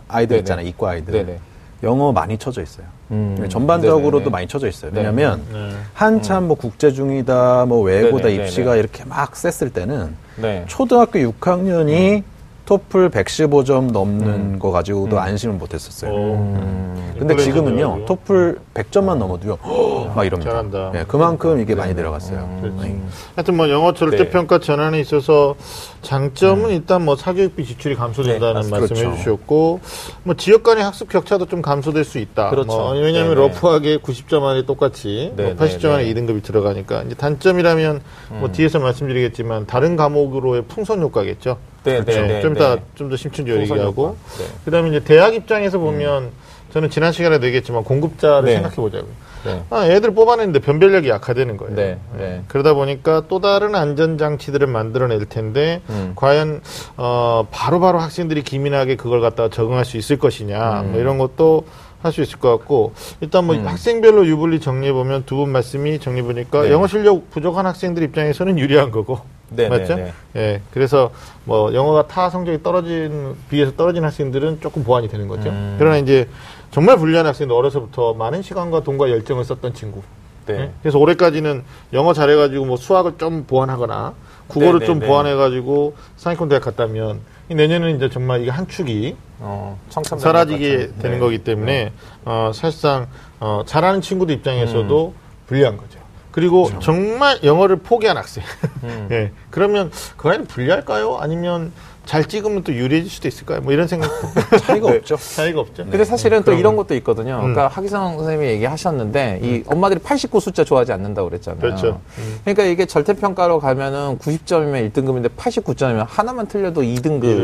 아이들 네네. 있잖아요, 이과 아이들. 네네. 영어 많이 쳐져 있어요. 음. 전반적으로도 네네네. 많이 쳐져 있어요. 네. 왜냐면 네. 한참 뭐 국제 중이다, 뭐 외고다 네네, 입시가 네네. 이렇게 막 셌을 때는 네. 초등학교 6학년이 토플 115점 넘는 음. 거 가지고도 안심을 못 했었어요. 음. 근데 콜레지 지금은요, 들어가지고. 토플 100점만 넘어도요, 막 이럽니다. 잘한다. 예, 그만큼 이게 많이 내려갔어요. 그렇지. 네. 하여튼 뭐 영어 절대평가 전환에 있어서 장점은 일단 뭐 사교육비 지출이 감소된다는 네, 말씀해 그렇죠. 주셨고 뭐 지역 간의 학습 격차도 좀 감소될 수 있다. 그렇죠. 뭐 왜냐하면 네네. 러프하게 90점 안에 똑같이 네, 뭐 80점 안에 네, 네. 2등급이 들어가니까 이제 단점이라면 뭐 뒤에서 말씀드리겠지만 다른 과목으로의 풍선 효과겠죠. 네, 그렇죠. 네, 네, 좀 네. 이따 좀 더 심층적으로 풍선 얘기하고. 네. 그다음에 이제 대학 입장에서 보면 저는 지난 시간에도 얘기했지만 공급자를 네. 생각해 보자고요. 네. 아, 애들 뽑아냈는데 변별력이 약화되는 거예요. 네, 네. 그러다 보니까 또 다른 안전장치들을 만들어낼 텐데, 음. 과연, 어, 바로바로 학생들이 기민하게 그걸 갖다가 적응할 수 있을 것이냐, 음. 뭐 이런 것도 할수 있을 것 같고, 일단 뭐 학생별로 유불리 정리해 보면 두 분 말씀이 정리해보니까 네. 영어 실력 부족한 학생들 입장에서는 유리한 거고, 네, 맞죠? 네, 네. 예. 그래서 뭐 영어가 타 성적이 떨어진, 비해서 떨어진 학생들은 조금 보완이 되는 거죠. 음. 그러나 이제 정말 불리한 학생들 어려서부터 많은 시간과 돈과 열정을 썼던 친구. 네. 네? 그래서 올해까지는 영어 잘해가지고 뭐 수학을 좀 보완하거나 국어를 네, 좀 네, 네. 보완해가지고 상위권 대학 갔다면 이 내년에는 이제 정말 이게 한 축이 어, 사라지게 되는 거기 때문에 어, 사실상 어, 잘하는 친구들 입장에서도 불리한 거죠. 그리고 정말 영어를 포기한 학생. 음. 예. 그러면 그 아이는 불리할까요? 아니면 잘 찍으면 또 유리해질 수도 있을까요? 뭐 이런 생각 차이가 없죠. 차이가 없죠. 근데 사실은 또 이런 거. 것도 있거든요. 음. 그러니까 하기성 선생님이 얘기하셨는데 이 엄마들이 89 숫자 좋아하지 않는다고 그랬잖아요. 그렇죠. 음. 그러니까 이게 절대평가로 가면은 90점이면 1등급인데 89점이면 하나만 틀려도 2등급이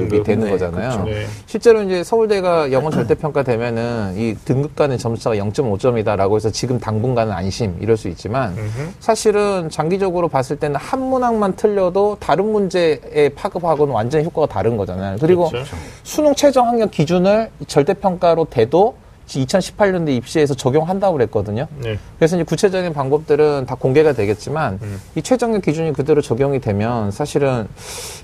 이등급. 되는 네, 거잖아요. 그렇죠. 네. 실제로 이제 서울대가 영어 절대평가 되면은 이 등급 간의 점수차가 0.5점이다라고 해서 지금 당분간은 안심 이럴 수 있지만 음흠. 사실은 장기적으로 봤을 때는 한 문항만 틀려도 다른 문제에 파급하고는 완전히 효과가 다른 거잖아요. 그리고 그렇죠. 수능 최종 학력 기준을 절대평가로 돼도 2018년도 입시에서 적용한다고 그랬거든요. 네. 그래서 이제 구체적인 방법들은 다 공개가 되겠지만 음. 이 최종력 기준이 그대로 적용이 되면 사실은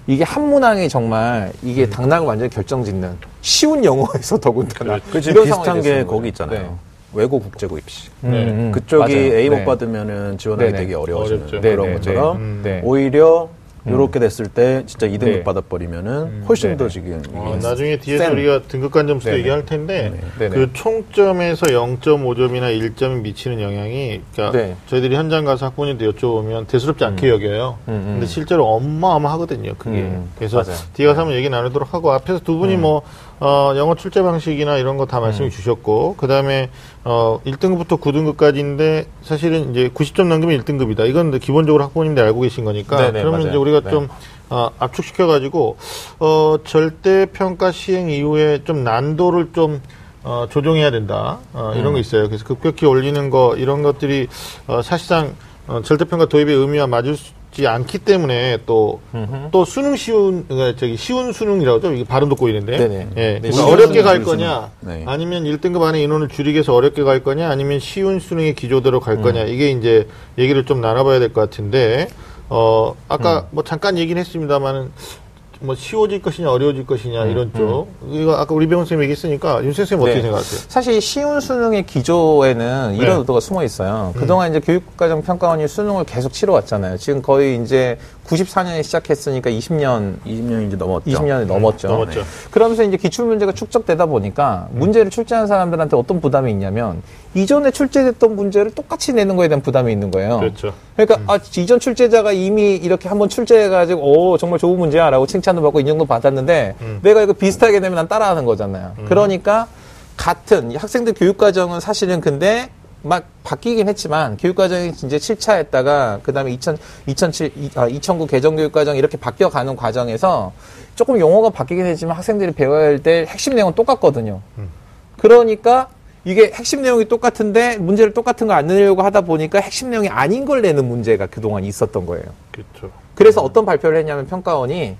이게 한 문항이 정말 이게 음. 당락을 완전히 결정짓는 쉬운 영어에서 더군다나 그 상황이 비슷한 게 거기. 있잖아요. 네. 외고 국제고 입시. 음, 네. 음, 그쪽이 맞아요. A 못 네. 받으면은 지원하기 네네. 되게 어려워지는 어렵죠. 그런 것처럼 네. 음. 네. 오히려 이렇게 됐을 때 진짜 2등급 네. 받아버리면 훨씬 더 네네. 지금 어, 나중에 뒤에서 센. 우리가 등급간 점수도 네네. 얘기할 텐데 네네. 그 총점에서 0.5점이나 1점이 미치는 영향이 그러니까 네. 저희들이 현장 가서 학부모님들 여쭤보면 대수롭지 않게 여겨요. 음, 음. 근데 실제로 어마어마하거든요. 그게. 음, 그래서 맞아요. 네. 뒤에 가서 한번 얘기 나누도록 하고 앞에서 두 분이 뭐 어, 영어 출제 방식이나 이런 거 다 말씀해 음. 주셨고 그 다음에 어, 1등급부터 9등급까지인데 사실은 이제 90점 넘기면 1등급이다. 이건 이제 기본적으로 학부모님들 알고 계신 거니까 네네, 그러면 맞아요. 이제 우리가 네. 좀 어, 압축시켜가지고 어, 절대 평가 시행 이후에 좀 난도를 좀 어, 조정해야 된다. 어, 이런 거 음. 있어요. 그래서 급격히 올리는 거 이런 것들이 어, 사실상 어, 절대 평가 도입의 의미와 맞 지 않기 때문에 또또 수능 쉬운 그러니까 저기 쉬운 수능이라고 하죠. 이게 발음도 꼬이는데. 네네. 예. 네, 그러니까 어렵게 갈 거냐. 네. 아니면 1등급 안에 인원을 줄이기 위해서 어렵게 갈 거냐, 아니면 쉬운 수능의 기조대로 갈 거냐, 이게 이제 얘기를 좀 나눠봐야 될 것 같은데, 어, 아까 뭐 잠깐 얘기는 했습니다만은, 뭐 쉬워질 것이냐, 어려워질 것이냐, 이런 쪽. 이거 아까 우리 배원 선생님 얘기했으니까, 윤 선생님 어떻게 네. 생각하세요? 사실 쉬운 수능의 기조에는 이런 네. 의도가 숨어 있어요. 그동안 이제 교육과정 평가원이 수능을 계속 치러 왔잖아요. 지금 거의 이제 94년에 시작했으니까 20년, 20년이 이제 넘었죠. 20년이 넘었죠. 넘었죠. 그러면서 이제 기출 문제가 축적되다 보니까 문제를 출제한 사람들한테 어떤 부담이 있냐면 이전에 출제됐던 문제를 똑같이 내는 거에 대한 부담이 있는 거예요. 그렇죠. 그러니까 아, 이전 출제자가 이미 이렇게 한번 출제해 가지고 오 정말 좋은 문제야라고 칭찬도 받고 인정도 받았는데 내가 이거 비슷하게 내면 난 따라하는 거잖아요. 그러니까 같은 학생들 교육 과정은 사실은 근데 막 바뀌긴 했지만 교육과정이 이제 7차 했다가 그다음에 2000 2007 아, 2009 개정 교육과정 이렇게 바뀌어가는 과정에서 조금 용어가 바뀌긴 했지만 학생들이 배워야 할 때 핵심 내용은 똑같거든요. 그러니까 이게 핵심 내용이 똑같은데 문제를 똑같은 거 안 내려고 하다 보니까 핵심 내용이 아닌 걸 내는 문제가 그동안 있었던 거예요. 그렇죠. 그래서 어떤 발표를 했냐면 평가원이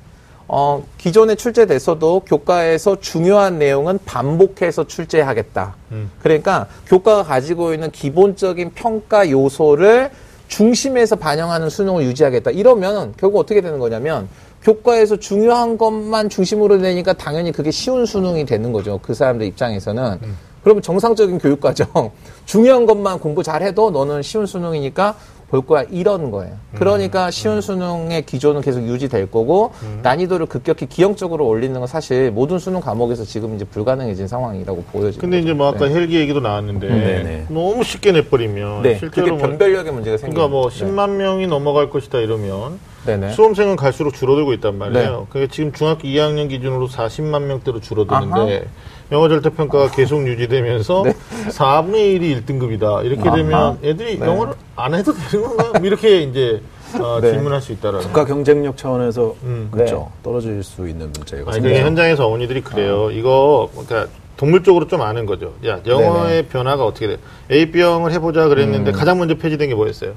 어, 기존에 출제됐어도 교과에서 중요한 내용은 반복해서 출제하겠다. 음. 그러니까 교과가 가지고 있는 기본적인 평가 요소를 중심에서 반영하는 수능을 유지하겠다. 이러면 결국 어떻게 되는 거냐면 교과에서 중요한 것만 중심으로 내니까 당연히 그게 쉬운 수능이 되는 거죠. 그 사람들 입장에서는. 그러면 정상적인 교육과정 중요한 것만 공부 잘해도 너는 쉬운 수능이니까 볼 거야 이런 거예요. 그러니까 쉬운 수능의 기조는 계속 유지될 거고 난이도를 급격히 기형적으로 올리는 건 사실 모든 수능 과목에서 지금 이제 불가능해진 상황이라고 보여지고. 근데 이제 뭐 아까 헬기 얘기도 나왔는데, 네네. 너무 쉽게 내버리면, 네, 실제로 뭐 변별력의 문제가 생겨요. 그러니까 뭐 10만 명이 넘어갈 것이다 이러면 네네. 수험생은 갈수록 줄어들고 있단 말이에요. 네. 그게 지금 중학교 2학년 기준으로 40만 명대로 줄어드는데 영어 절대 평가가 계속 유지되면서 4분의 1이 1등급이다. 이렇게 네. 아하. 되면 애들이 네. 영어를 안 해도 되는 건가? 뭐 이렇게 이제 어, 네. 질문할 수 있다라는. 국가 경쟁력 차원에서 음. 그렇죠. 떨어질 수 있는 문제가 아니, 그게 현장에서 어머니들이 그래요. 이거, 그러니까, 동물적으로 좀 아는 거죠. 야, 영어의 변화가 어떻게 돼? AB형을 해보자 그랬는데 가장 먼저 폐지된 게 뭐였어요?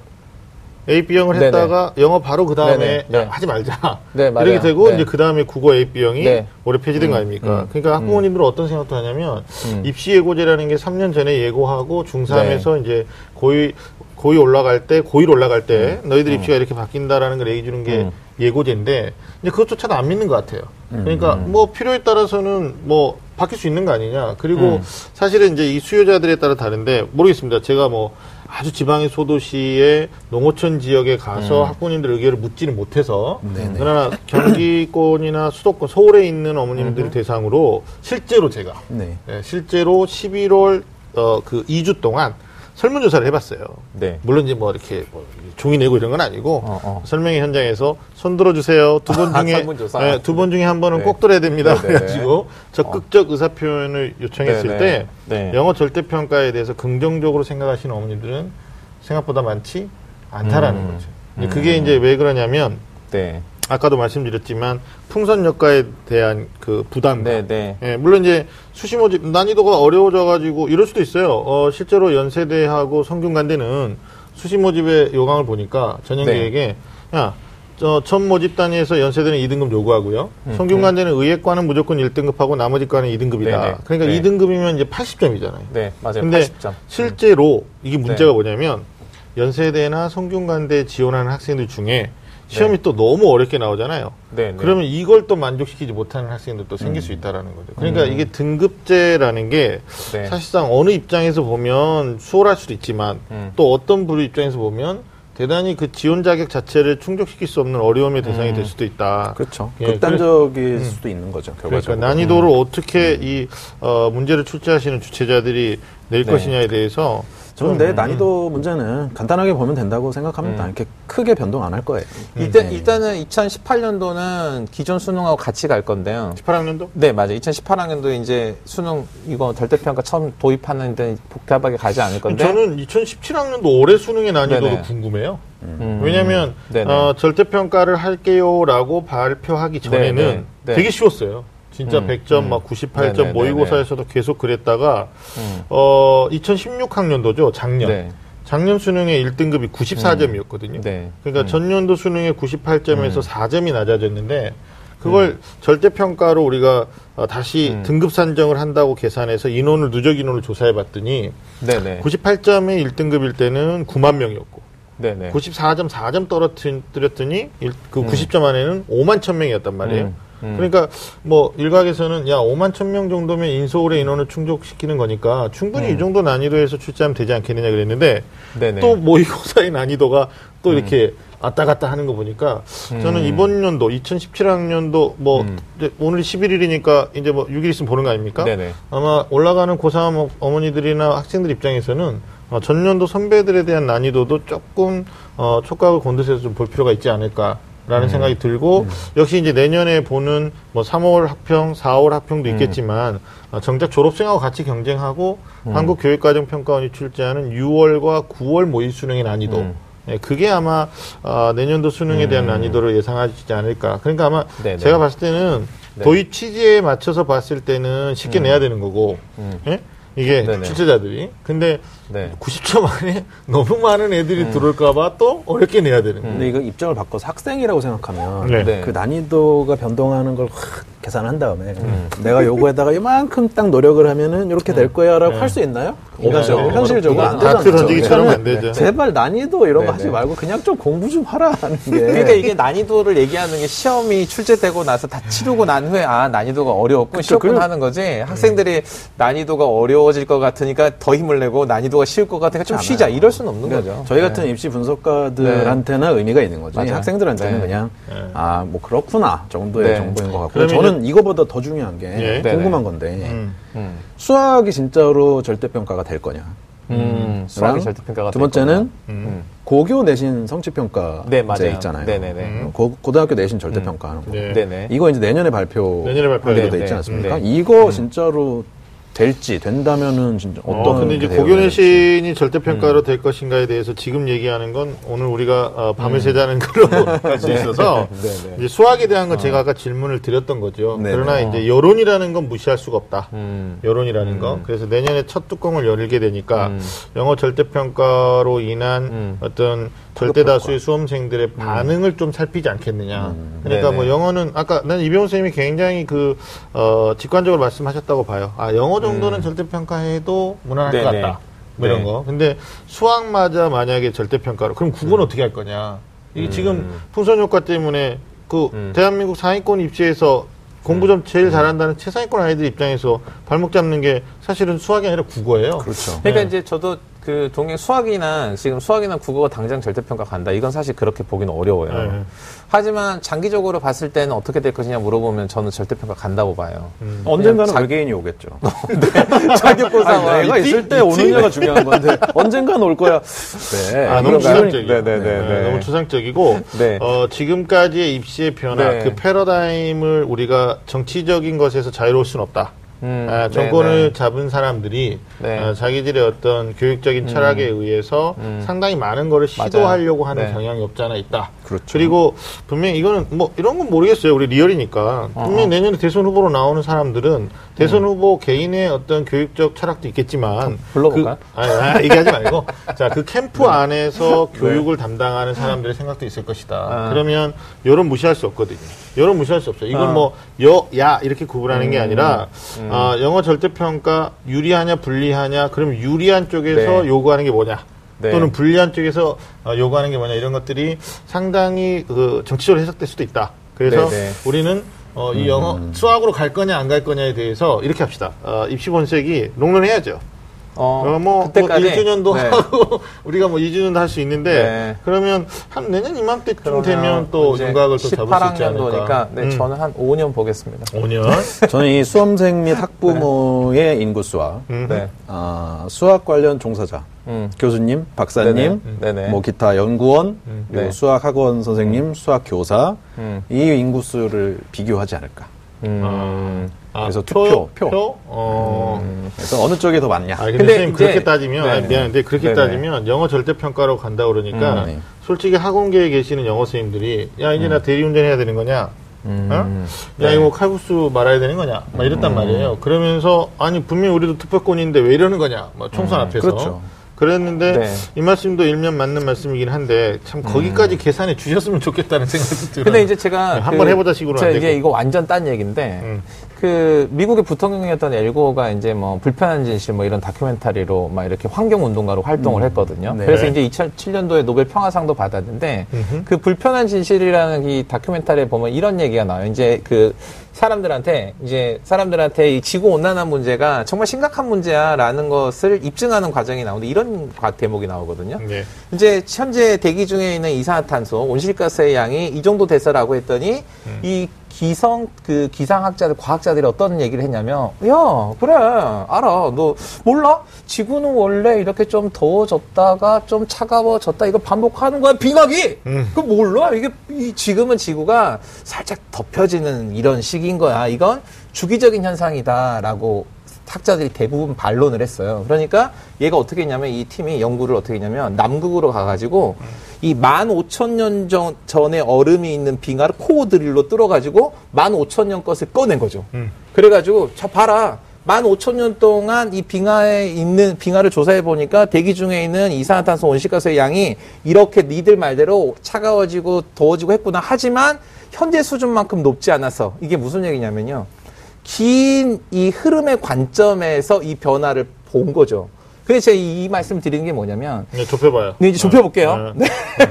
AB형을 네네. 했다가 영어 바로 그 다음에. 네. 하지 말자. 네, 맞아요. 이렇게 되고 네. 이제 그 다음에 국어 AB형이 네. 올해 폐지된 거 아닙니까? 음. 그러니까 학부모님들은 어떤 생각도 하냐면 음. 입시 예고제라는 게 3년 전에 예고하고 네. 중3에서 이제 고이 고이 올라갈 때 고일 올라갈 때 음. 너희들 입시가 이렇게 바뀐다라는 걸 얘기 주는 게 음. 예고제인데 이제 그것조차도 안 믿는 것 같아요. 그러니까 뭐 필요에 따라서는 뭐 바뀔 수 있는 거 아니냐. 그리고 음. 사실은 이제 이 수요자들에 따라 다른데 모르겠습니다. 제가 뭐 아주 지방의 소도시의 농어촌 지역에 가서 학부모님들 의견을 묻지는 못해서 네네. 그러나 경기권이나 수도권 서울에 있는 어머님들 대상으로 실제로 제가 네. 예, 실제로 11월 어, 그 2주 동안 설문조사를 해봤어요. 네. 물론 이제 뭐 이렇게 뭐 종이 내고 이런 건 아니고 어, 어. 설명회 현장에서 손 들어주세요. 두번 아, 중에. 네, 두번 중에 한 번은 네. 꼭 들어야 됩니다. 네, 네, 그래가지고 적극적 의사 표현을 요청했을 네, 때 네. 네. 영어 절대 평가에 대해서 긍정적으로 생각하시는 어머니들은 생각보다 많지 않다라는 음. 거죠. 이제 그게 이제 왜 그러냐면 네. 아까도 말씀드렸지만 풍선 효과에 대한 그 부담감. 네, 네. 예, 물론 이제 수시 모집 난이도가 어려워져가지고 이럴 수도 있어요. 어, 실제로 연세대하고 성균관대는 수시 모집의 요강을 보니까 전형계에게 야, 저, 첫 모집 단위에서 연세대는 2등급 요구하고요. 성균관대는 의예과는 무조건 1등급하고 나머지 과는 2등급이다. 네, 네. 그러니까 네. 2등급이면 이제 80점이잖아요. 네, 맞아요. 근데 80점. 실제로 이게 문제가 네. 뭐냐면 연세대나 성균관대 지원하는 학생들 중에 시험이 또 너무 어렵게 나오잖아요. 네, 네. 그러면 이걸 또 만족시키지 못하는 학생들도 생길 수 있다라는 거죠. 그러니까 음. 이게 등급제라는 게 네. 사실상 어느 입장에서 보면 수월할 수도 있지만 음. 또 어떤 부류 입장에서 보면 대단히 그 지원 자격 자체를 충족시킬 수 없는 어려움의 대상이 음. 될 수도 있다. 그렇죠. 예, 극단적일 수도 있는 거죠. 그러니까 결과적으로. 난이도를 어떻게 이 어, 문제를 출제하시는 주체자들이 낼 네. 것이냐에 대해서 저는 좀, 내 음, 난이도 문제는 간단하게 보면 된다고 생각합니다. 음. 이렇게 크게 변동 안 할 거예요. 일단, 네. 일단은 2018년도는 기존 수능하고 같이 갈 건데요. 18학년도 네, 맞아요. 2018학년도 이제 수능 이거 절대평가 처음 도입하는 데 복잡하게 가지 않을 건데. 저는 2017학년도 올해 수능의 난이도도 네네. 궁금해요. 음. 왜냐하면 네네. 어, 절대평가를 할게요라고 발표하기 전에는 네네. 네. 되게 쉬웠어요. 진짜 음, 100점, 음. 막 98점 네네, 모의고사에서도 계속 그랬다가 음. 어, 2016학년도죠, 작년. 네. 작년 수능의 1등급이 94점이었거든요. 네. 그러니까 음. 전년도 수능의 98점에서 음. 4점이 낮아졌는데 그걸 절대 평가로 우리가 어, 다시 음. 등급 산정을 한다고 계산해서 인원을 누적 인원을 조사해 봤더니 네네. 98점의 1등급일 때는 9만 명이었고 네네. 94점 4점 떨어뜨렸더니 일- 그 음. 90점 안에는 5만 천 명이었단 말이에요. 음, 음. 그러니까 뭐 일각에서는 야 5만 천명 정도면 인서울의 인원을 충족시키는 거니까 충분히 음. 이 정도 난이도에서 출제하면 되지 않겠느냐 그랬는데. 또 모의고사의 난이도가 또 음. 이렇게 왔다 갔다 하는 거 보니까 저는 음. 이번 연도 2017학년도 뭐 음. 오늘이 11일이니까 이제 뭐 6일 있으면 보는 거 아닙니까? 네네. 아마 올라가는 고3 어머니들이나 학생들 입장에서는 어, 전년도 선배들에 대한 난이도도 조금 어, 촉각을 곤두세서 좀 볼 필요가 있지 않을까 라는 생각이 들고 역시 이제 내년에 보는 뭐 3월 학평, 4월 학평도 있겠지만 어, 정작 졸업생하고 같이 경쟁하고 한국 교육과정평가원이 출제하는 6월과 9월 모의 수능의 난이도 음. 예, 그게 아마 어, 내년도 수능에 대한 난이도를 예상하지 않을까. 그러니까 아마 네네. 제가 봤을 때는 네. 도입 취지에 맞춰서 봤을 때는 쉽게 내야 되는 거고 음. 예? 이게 네네. 출제자들이 근데 네. 90점 안에 너무 많은 애들이 들어올까봐 또 어렵게 내야 되는 거예요. 근데 이거 입장을 바꿔서 학생이라고 생각하면 네. 네. 그 난이도가 변동하는 걸 확 계산한 다음에 음. 내가 요거에다가 이만큼 딱 노력을 하면은 이렇게 될 거야라고 네. 할수 있나요? 없죠. 현실적으로 안 되잖아요. 안 되죠. 제발 난이도 이런 거 네, 하지 네. 말고 그냥 좀 공부 좀 하라 하는 게. 그러니까 이게 난이도를 얘기하는 게 시험이 출제되고 나서 다 치르고 난 후에 아 난이도가 쉬웠군 그래. 하는 거지 학생들이 난이도가 어려워질 것 같으니까 더 힘을 내고 난이도 가 쉬울 것 같으니까 좀 쉬자 이럴 수는 없는 그러니까 거죠. 저희 네. 같은 입시 분석가들한테는 의미가 있는 거지. 맞아요. 학생들한테는 네. 그냥 네. 아뭐 그렇구나 정도의 네. 정보인 것 같고 저는 이거보다 더 중요한 게 예. 궁금한 건데 음. 음. 수학이 진짜로 절대평가가 될 거냐? 음, 수학이 랑 절대평가가 두될 번째는 거구나. 음. 고교 내신 성취평가 네, 맞아요. 있잖아요. 네네네. 음. 고, 고등학교 내신 절대평가 하는 거. 네. 네네. 이거 이제 내년에 발표 내년에 발표해야 하기로 돼. 돼 있지 네, 않습니까? 네. 이거 진짜로 될지 된다면은 진짜 어떤 어, 근데 이제 게 대응이 고교 될지. 내신이 절대 평가로 될 것인가에 대해서 지금 얘기하는 건 오늘 우리가 어, 밤을 새자는 걸로 할 수 있어서 네, 네. 이제 수학에 대한 건 제가 아까 질문을 드렸던 거죠. 네, 그러나 네. 이제 여론이라는 건 무시할 수가 없다. 음. 여론이라는 거. 그래서 내년에 첫 뚜껑을 열게 되니까 음. 영어 절대 평가로 인한 음. 어떤 절대다수의 수험생들의 반응을 좀 살피지 않겠느냐. 그러니까 네네. 뭐 영어는 아까 난 이병호 선생님이 굉장히 그, 어, 직관적으로 말씀하셨다고 봐요. 아, 영어 정도는 절대 평가해도 무난할 것 음. 네네. 같다. 뭐 이런 네. 거. 근데 수학마저 만약에 절대 평가로. 그럼 국어는 어떻게 할 거냐. 이게 지금 풍선 효과 때문에 그 음. 대한민국 상위권 입시에서 공부 좀 제일 잘한다는 최상위권 아이들 입장에서 발목 잡는 게 사실은 수학이 아니라 국어예요. 그렇죠. 그러니까 네. 이제 저도 그 동행 수학이나 지금 수학이나 국어가 당장 절대평가 간다. 이건 사실 그렇게 보기는 어려워요. 네. 하지만 장기적으로 봤을 때는 어떻게 될 것이냐 물어보면 저는 절대평가 간다고 봐요. 음. 언젠가는 자- 외계인이 오겠죠. 자기고사와 아니, 내가 있을 때 오느냐가 중요한 건데 언젠간 올 거야. 네. 아, 너무? 추상적이에요. 네, 네, 네, 네. 너무 추상적이고, 네. 어, 지금까지의 입시의 변화, 네. 그 패러다임을 우리가 정치적인 것에서 자유로울 수는 없다. 음, 아, 네, 정권을 네. 잡은 사람들이 네. 어, 자기들의 어떤 교육적인 철학에 의해서 음. 상당히 많은 거를 맞아요. 시도하려고 하는 네. 경향이 없지 않아 있다. 그렇죠. 리고 분명히 이거는 뭐 이런 건 모르겠어요. 우리 리얼이니까. 분명히 내년에 대선 후보로 나오는 사람들은 대선 후보 개인의 어떤 교육적 철학도 있겠지만 불러볼까요? 그, 아니, 아니, 얘기하지 말고 자 그 캠프 안에서 교육을 담당하는 사람들의 생각도 있을 것이다. 아. 그러면 여론 무시할 수 없거든요. 여론 무시할 수 없어요. 이건 아. 뭐 여, 야 이렇게 구분하는 게 음, 아니라 아, 영어 절대평가 유리하냐 불리하냐 그럼 유리한 쪽에서 네. 요구하는 게 뭐냐? 네. 또는 불리한 쪽에서 어, 요구하는 게 뭐냐 이런 것들이 상당히 그 정치적으로 해석될 수도 있다. 그래서 네, 네. 우리는 어, 이 영어 음. 수학으로 갈 거냐 안 갈 거냐에 대해서 이렇게 합시다. 어, 입시 본색이 롱런해야죠. 어, 어, 뭐, 그때까지 뭐 1주년도 네. 하고 우리가 뭐 2주년도 할 수 있는데 네. 그러면 한 내년 이맘때쯤 되면 또 윤곽을 또 잡을 수 있지 않을까. 18학년도니까 네, 음. 저는 한 5년 보겠습니다. 5년. 저는 이 수험생 및 학부모의 인구 수와 음. 네. 아, 수학 관련 종사자, 음. 교수님, 박사님, 네네. 음. 네네. 뭐 기타 연구원, 그리고 네. 수학 학원 선생님, 수학 교사 음. 이 인구수를 비교하지 않을까. 음. 아, 그래서 투표, 표. 어. 그래서 어느 쪽이 더 많냐. 아, 근데, 근데 선생님 이제- 그렇게 따지면 네네. 아니, 미안한데 그렇게 네네. 따지면 영어 절대 평가로 간다 그러니까 음, 네. 솔직히 학원계에 계시는 영어 선생님들이 야 이제 나 대리운전 해야 되는 거냐? 음. 어? 야 네. 이거 칼국수 말아야 되는 거냐? 막 이랬단 음. 말이에요. 그러면서 아니 분명히 우리도 투표권인데 왜 이러는 거냐? 막 총선 앞에서 그렇죠. 그랬는데 음. 네. 이 말씀도 일면 맞는 말씀이긴 한데 참 거기까지 계산해 주셨으면 좋겠다는 생각이 들어요. 음. 근데 이제 제가 네, 한번 해보자 식으로는 제가 이게 되고. 이거 완전 딴 얘기인데 음. 그 미국의 부통령이었던 엘고가 이제 뭐 불편한 진실 뭐 이런 다큐멘터리로 막 이렇게 환경 운동가로 활동을 했거든요. 네. 그래서 이제 2007년도에 노벨 평화상도 받았는데 음흠. 그 불편한 진실이라는 이 다큐멘터리에 보면 이런 얘기가 나와요. 이제 그 사람들한테 이제 사람들한테 이 지구 온난화 문제가 정말 심각한 문제야라는 것을 입증하는 과정이 나오는데 이런 과- 대목이 나오거든요. 네. 이제 현재 대기 중에 있는 이산화탄소 온실가스의 양이 이 정도 돼서라고 했더니 이 기성 그 기상학자들 과학자들이 어떤 얘기를 했냐면 야 그래 알아. 너 몰라? 지구는 원래 이렇게 좀 더워졌다가 좀 차가워졌다. 이거 반복하는 거야 빙하기 음. 그 몰라? 이게 이 지금은 지구가 살짝 덮여지는 이런 시기인 거야. 이건 주기적인 현상이다라고 학자들이 대부분 반론을 했어요. 그러니까 얘가 어떻게 했냐면 이 팀이 연구를 어떻게 했냐면 남극으로 가가지고 이 15,000년 전, 전에 얼음이 있는 빙하를 코어 드릴로 뚫어가지고 15,000년 것을 꺼낸 거죠. 음. 그래가지고 자 봐라. 15,000년 동안 이 빙하에 있는 빙하를 조사해 보니까 대기 중에 있는 이산화탄소 온실가스의 양이 이렇게 니들 말대로 차가워지고 더워지고 했구나. 하지만 현재 수준만큼 높지 않아서 이게 무슨 얘기냐면요. 긴 이 흐름의 관점에서 이 변화를 본 거죠. 그래서 제가 이, 이 말씀 드리는 게 뭐냐면 네, 좁혀봐요. 네, 이제 좁혀볼게요. 네.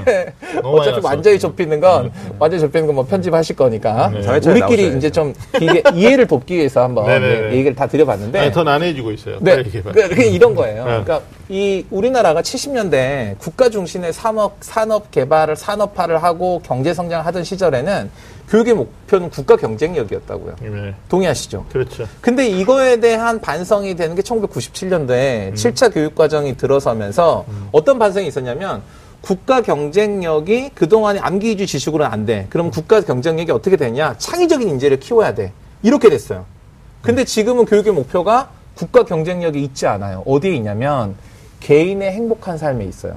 네. 너무 많이 어차피 났어. 완전히 좁히는 건, 완전히 좁히는 건뭐 편집하실 거니까. 네. 사회자에 우리끼리 나오셔야죠. 이제 좀 길게 이해를 돕기 위해서 한번 네네네. 네, 얘기를 다 드려봤는데. 아니, 더 난해지고 있어요. 네. 빨리 얘기해봐요. 그, 그 이런 거예요. 네. 그러니까 이 우리나라가 70년대 국가 중심의 산업, 산업 개발을 산업화를 하고 경제 성장을 하던 시절에는 교육의 목표는 국가 경쟁력이었다고요. 네. 동의하시죠? 그렇죠. 근데 이거에 대한 반성이 되는 게 1997년도에 7차 교육과정이 들어서면서 어떤 반성이 있었냐면 국가 경쟁력이 그동안의 암기위주 지식으로는 안 돼. 그럼 국가 경쟁력이 어떻게 되냐? 창의적인 인재를 키워야 돼. 이렇게 됐어요. 근데 지금은 교육의 목표가 국가 경쟁력이 있지 않아요. 어디에 있냐면 개인의 행복한 삶에 있어요.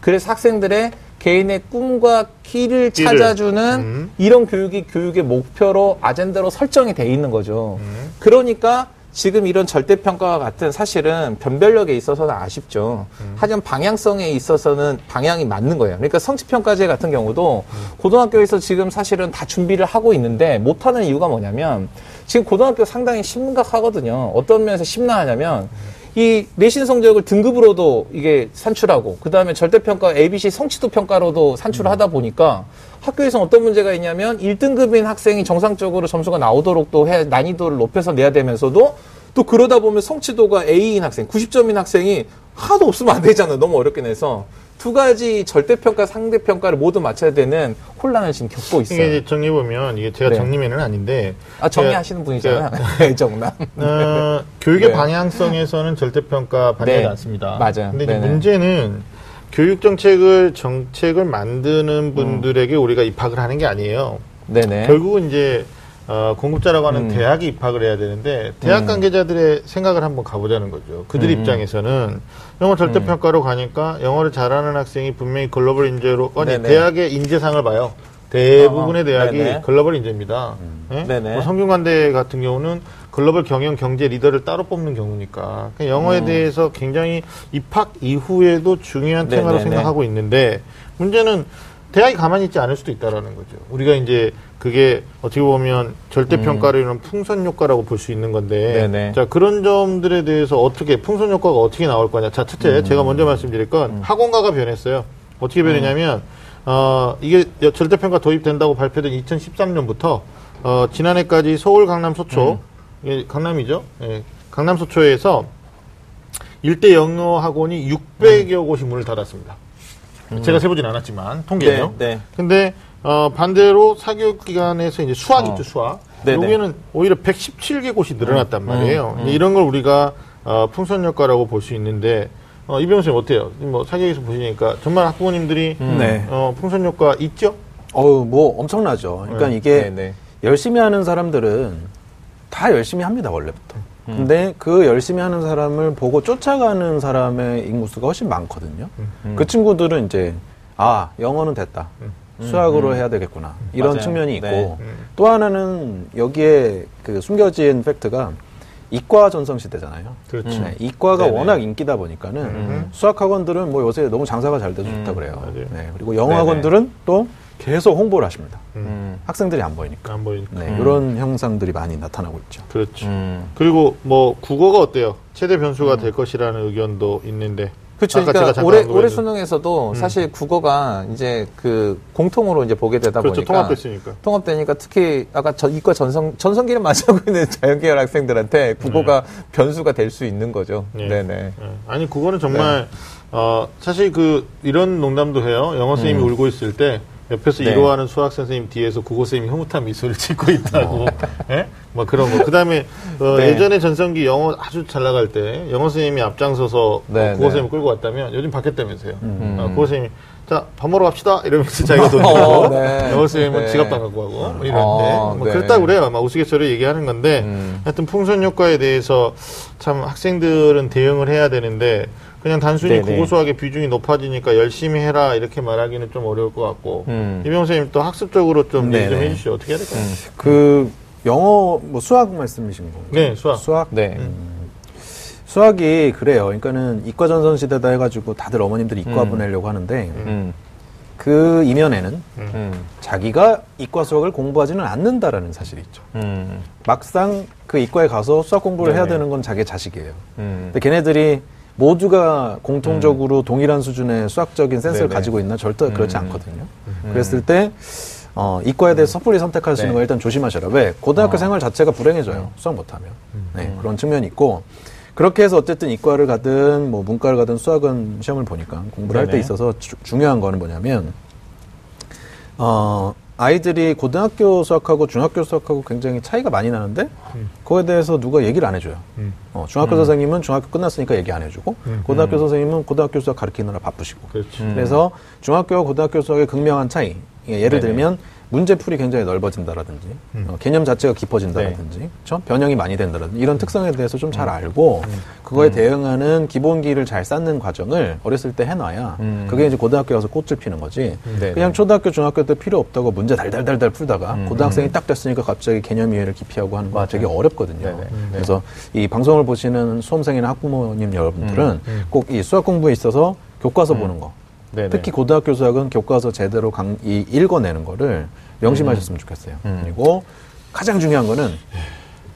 그래서 학생들의 개인의 꿈과 길을. 찾아주는 음. 이런 교육이 교육의 목표로 아젠다로 설정이 돼 있는 거죠. 음. 그러니까 지금 이런 절대평가와 같은 사실은 변별력에 있어서는 아쉽죠. 음. 하지만 방향성에 있어서는 방향이 맞는 거예요. 그러니까 성취평가제 같은 경우도 음. 고등학교에서 지금 사실은 다 준비를 하고 있는데 못하는 이유가 뭐냐면 지금 고등학교 상당히 심각하거든요. 어떤 면에서 심란하냐면 이 내신 성적을 등급으로도 이게 산출하고 그 다음에 절대평가 ABC 성취도 평가로도 산출을 하다 보니까 학교에서 어떤 문제가 있냐면 1등급인 학생이 정상적으로 점수가 나오도록 또 해, 난이도를 높여서 내야 되면서도 또 그러다 보면 성취도가 A인 학생, 90점인 학생이 하나도 없으면 안 되잖아요. 너무 어렵게 내서. 두 가지 절대평가, 상대평가를 모두 맞춰야 되는 혼란을 지금 겪고 있어요. 이게 정리해보면, 이게 제가 네. 정리면은 아닌데. 아, 정리하시는 분이잖아요. 애정남. 어, 교육의 네. 방향성에서는 절대평가 반대하지 네. 않습니다. 맞아요. 근데 네네. 문제는 교육 정책을 정책을 만드는 분들에게 우리가 입학을 하는 게 아니에요. 네네. 결국은 이제 어, 공급자라고 하는 음. 대학이 입학을 해야 되는데 대학 음. 관계자들의 생각을 한번 가보자는 거죠. 그들 음. 입장에서는 영어 절대 평가로 가니까 영어를 잘하는 학생이 분명히 글로벌 인재로 아니 네네. 대학의 인재상을 봐요. 대부분의. 대학이 네네. 글로벌 인재입니다. 예? 네네. 뭐 성균관대 같은 경우는 글로벌 경영 경제 리더를 따로 뽑는 경우니까 그러니까 영어에 대해서 굉장히 입학 이후에도 중요한 테마로 음. 생각하고 있는데 문제는 대학이 가만히 있지 않을 수도 있다라는 거죠. 우리가 이제 그게 어떻게 보면 절대 평가를 이루는 풍선 효과라고 볼 수 있는 건데, 음. 네네. 자 그런 점들에 대해서 어떻게 풍선 효과가 어떻게 나올 거냐. 자 첫째 제가 먼저 말씀드릴 건 학원가가 변했어요. 어떻게 변했냐면 어 이게 여- 절대 평가 도입된다고 발표된 2013년부터 어 지난해까지 서울 강남 소초 예, 강남이죠. 예, 강남 소초에서 일대 영어 학원이 600여 곳이 문을 닫았습니다. 제가 세보진 않았지만 통계예요. 네, 네. 근데 어, 반대로 사교육 기관에서 이제 수학 있죠 수학. 네네. 여기는 오히려 117개 곳이 늘어났단 말이에요. 이제 이런 걸 우리가 어, 풍선 효과라고 볼 수 있는데 어, 이병 선생님 어때요? 뭐 사교육에서 보시니까 정말 학부모님들이 네. 어, 풍선 효과 있죠? 어우, 뭐 엄청나죠. 그러니까 네. 이게 네, 네. 열심히 하는 사람들은 다 열심히 합니다, 원래부터. 근데 그 열심히 하는 사람을 보고 쫓아가는 사람의 인구수가 훨씬 많거든요. 그 친구들은 이제, 아, 영어는 됐다. 수학으로 해야 되겠구나. 이런 맞아요. 측면이 있고, 네. 또 하나는 여기에 그 숨겨진 팩트가 이과 전성 시대잖아요. 그렇죠. 네, 이과가 네네. 워낙 인기다 보니까는 수학 학원들은 뭐 요새 너무 장사가 잘 돼서 좋다 그래요. 맞아요. 네, 그리고 영어 네네. 학원들은 또 계속 홍보를 하십니다. 음. 학생들이 안 보이니까. 안 보이니까. 네, 이런 형상들이 많이 나타나고 있죠. 그렇죠. 음. 그리고 뭐 국어가 어때요? 최대 변수가 될 것이라는 의견도 있는데. 그렇죠. 그러니까 올해 올해. 수능에서도 사실 국어가 이제 그 공통으로 이제 보게 되다 그렇죠. 보니까 통합됐으니까. 통합되니까 특히 아까 저 이과 전성 전성기를 맞이하고 있는 자연계열 학생들한테 국어가 변수가 될 수 있는 거죠. 네. 네, 네. 예. 아니 그거는 정말 어 사실 그 이런 농담도 해요. 영어 선생님이 울고 있을 때 옆에서 네. 이로하는 수학 선생님 뒤에서 국어 선생님이 흐뭇한 미소를 짓고 있다고. 예? 뭐 그런 거. 그다음에 어, 네. 예전에 전성기 영어 아주 잘 나갈 때 영어 선생님이 앞장서서 네, 어, 국어 네. 선생님 끌고 왔다면 요즘 바뀌었다면서요. 어, 국어 선생님이 자, 밥 먹으러 갑시다. 이러면서 자기가 돈 어, 주고, 네. 영어 선생님은 네. 지갑도 안 갖고 가고, 뭐 이런데, 어, 뭐 네. 그랬다 그래요. 막 우스갯소리 얘기하는 건데, 음. 하여튼 풍선 효과에 대해서 참 학생들은 대응을 해야 되는데, 그냥 단순히 네네. 국어 수학의 비중이 높아지니까 열심히 해라 이렇게 말하기는 좀 어려울 것 같고 음. 이병 선생님 또 학습적으로 좀 얘기 좀. 해주시죠 어떻게 해야 될까요? 그 영어 뭐 수학 말씀이신 건가요? 네 수학 수학 네. 수학이 그래요. 그러니까는 이과 전선 시대다 해가지고 다들 어머님들이 이과 음. 보내려고 하는데 음. 그 이면에는 음. 자기가 이과 수학을 공부하지는 않는다라는 사실이 있죠. 음. 막상 그 이과에 가서 수학 공부를 해야 네네. 되는 건 자기 자식이에요. 음. 근데 걔네들이 모두가 공통적으로 동일한 수준의 수학적인 센스를 네네. 가지고 있나 절대 그렇지 음. 않거든요. 그랬을 때 어, 이과에 대해서 섣불리 선택하시는 네. 거 일단 조심하셔라. 왜? 고등학교 어. 생활 자체가 불행해져요. 수학 못하면. 네, 그런 측면이 있고 그렇게 해서 어쨌든 이과를 가든 뭐 문과를 가든 수학은 시험을 보니까 공부를 할 때. 있어서 주- 중요한 거는 뭐냐면 어, 아이들이 고등학교 수학하고 중학교 수학하고 굉장히 차이가 많이 나는데 그거에 대해서 누가 얘기를 안 해줘요. 음. 어, 중학교 선생님은 중학교 끝났으니까 얘기 안 해주고 고등학교 선생님은 고등학교 수학 가르치느라 바쁘시고 그렇죠. 음. 그래서 중학교와 고등학교 수학의 극명한 차이 예, 예를 네네. 들면 문제풀이 굉장히 넓어진다라든지 어, 개념 자체가 깊어진다라든지 네. 그렇죠? 변형이 많이 된다라든지 이런 특성에 대해서 좀 음. 잘 알고 그거에 대응하는 기본기를 잘 쌓는 과정을 어렸을 때 해놔야 음. 그게 이제 고등학교 가서 꽃을 피는 거지 네네. 그냥 초등학교 중학교 때 필요 없다고 문제 달달달달 풀다가 음. 고등학생이 딱 됐으니까 갑자기 개념 이해를 깊이하고 하는 건 되게 어렵거든요. 음. 그래서 이 방송을 보시는 수험생이나 학부모님 여러분들은 음. 꼭이 수학 공부에 있어서 교과서 보는 거 네네. 특히 고등학교 수학은 교과서 제대로 강, 이, 읽어내는 거를 명심하셨으면 좋겠어요. 음. 그리고 가장 중요한 거는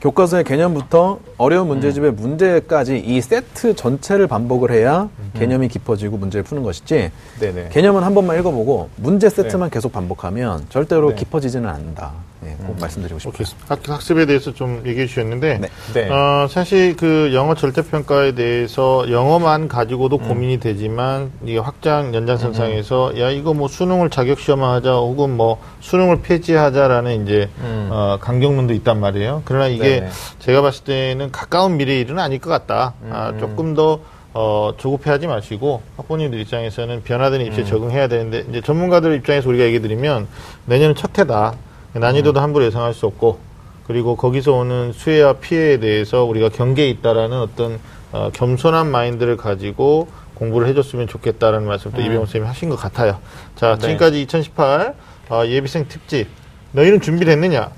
교과서의 개념부터 어려운 문제집의 문제까지 이 세트 전체를 반복을 해야 개념이 깊어지고 문제를 푸는 것이지 네네. 개념은 한 번만 읽어보고 문제 세트만 계속 반복하면 절대로 네. 깊어지지는 않는다. 예, 꼭 말씀드리고 싶어요. 학, 학습에 대해서 좀 얘기해 주셨는데 네. 네. 어, 사실 그 영어 절대평가에 대해서 영어만 가지고도 고민이 되지만 이게 확장 연장선상에서 야 이거 뭐 수능을 자격시험화 하자 혹은 뭐 수능을 폐지하자라는 이제 음. 어, 강경론도 있단 말이에요. 그러나 이게 네네. 제가 봤을 때는 가까운 미래 일은 아닐 것 같다. 아, 조금 더 어, 조급해하지 마시고 학부모님들 입장에서는 변화되는 입시에 적응해야 되는데 이제 전문가들 입장에서 우리가 얘기 드리면 내년은 첫 해다. 난이도도 함부로 예상할 수 없고 그리고 거기서 오는 수혜와 피해에 대해서 우리가 경계에 있다라는 어떤 어, 겸손한 마인드를 가지고 공부를 해줬으면 좋겠다라는 말씀 또 이병호 선생님이 하신 것 같아요. 자, 네. 지금까지 2018 어, 예비생 특집 너희는 준비됐느냐?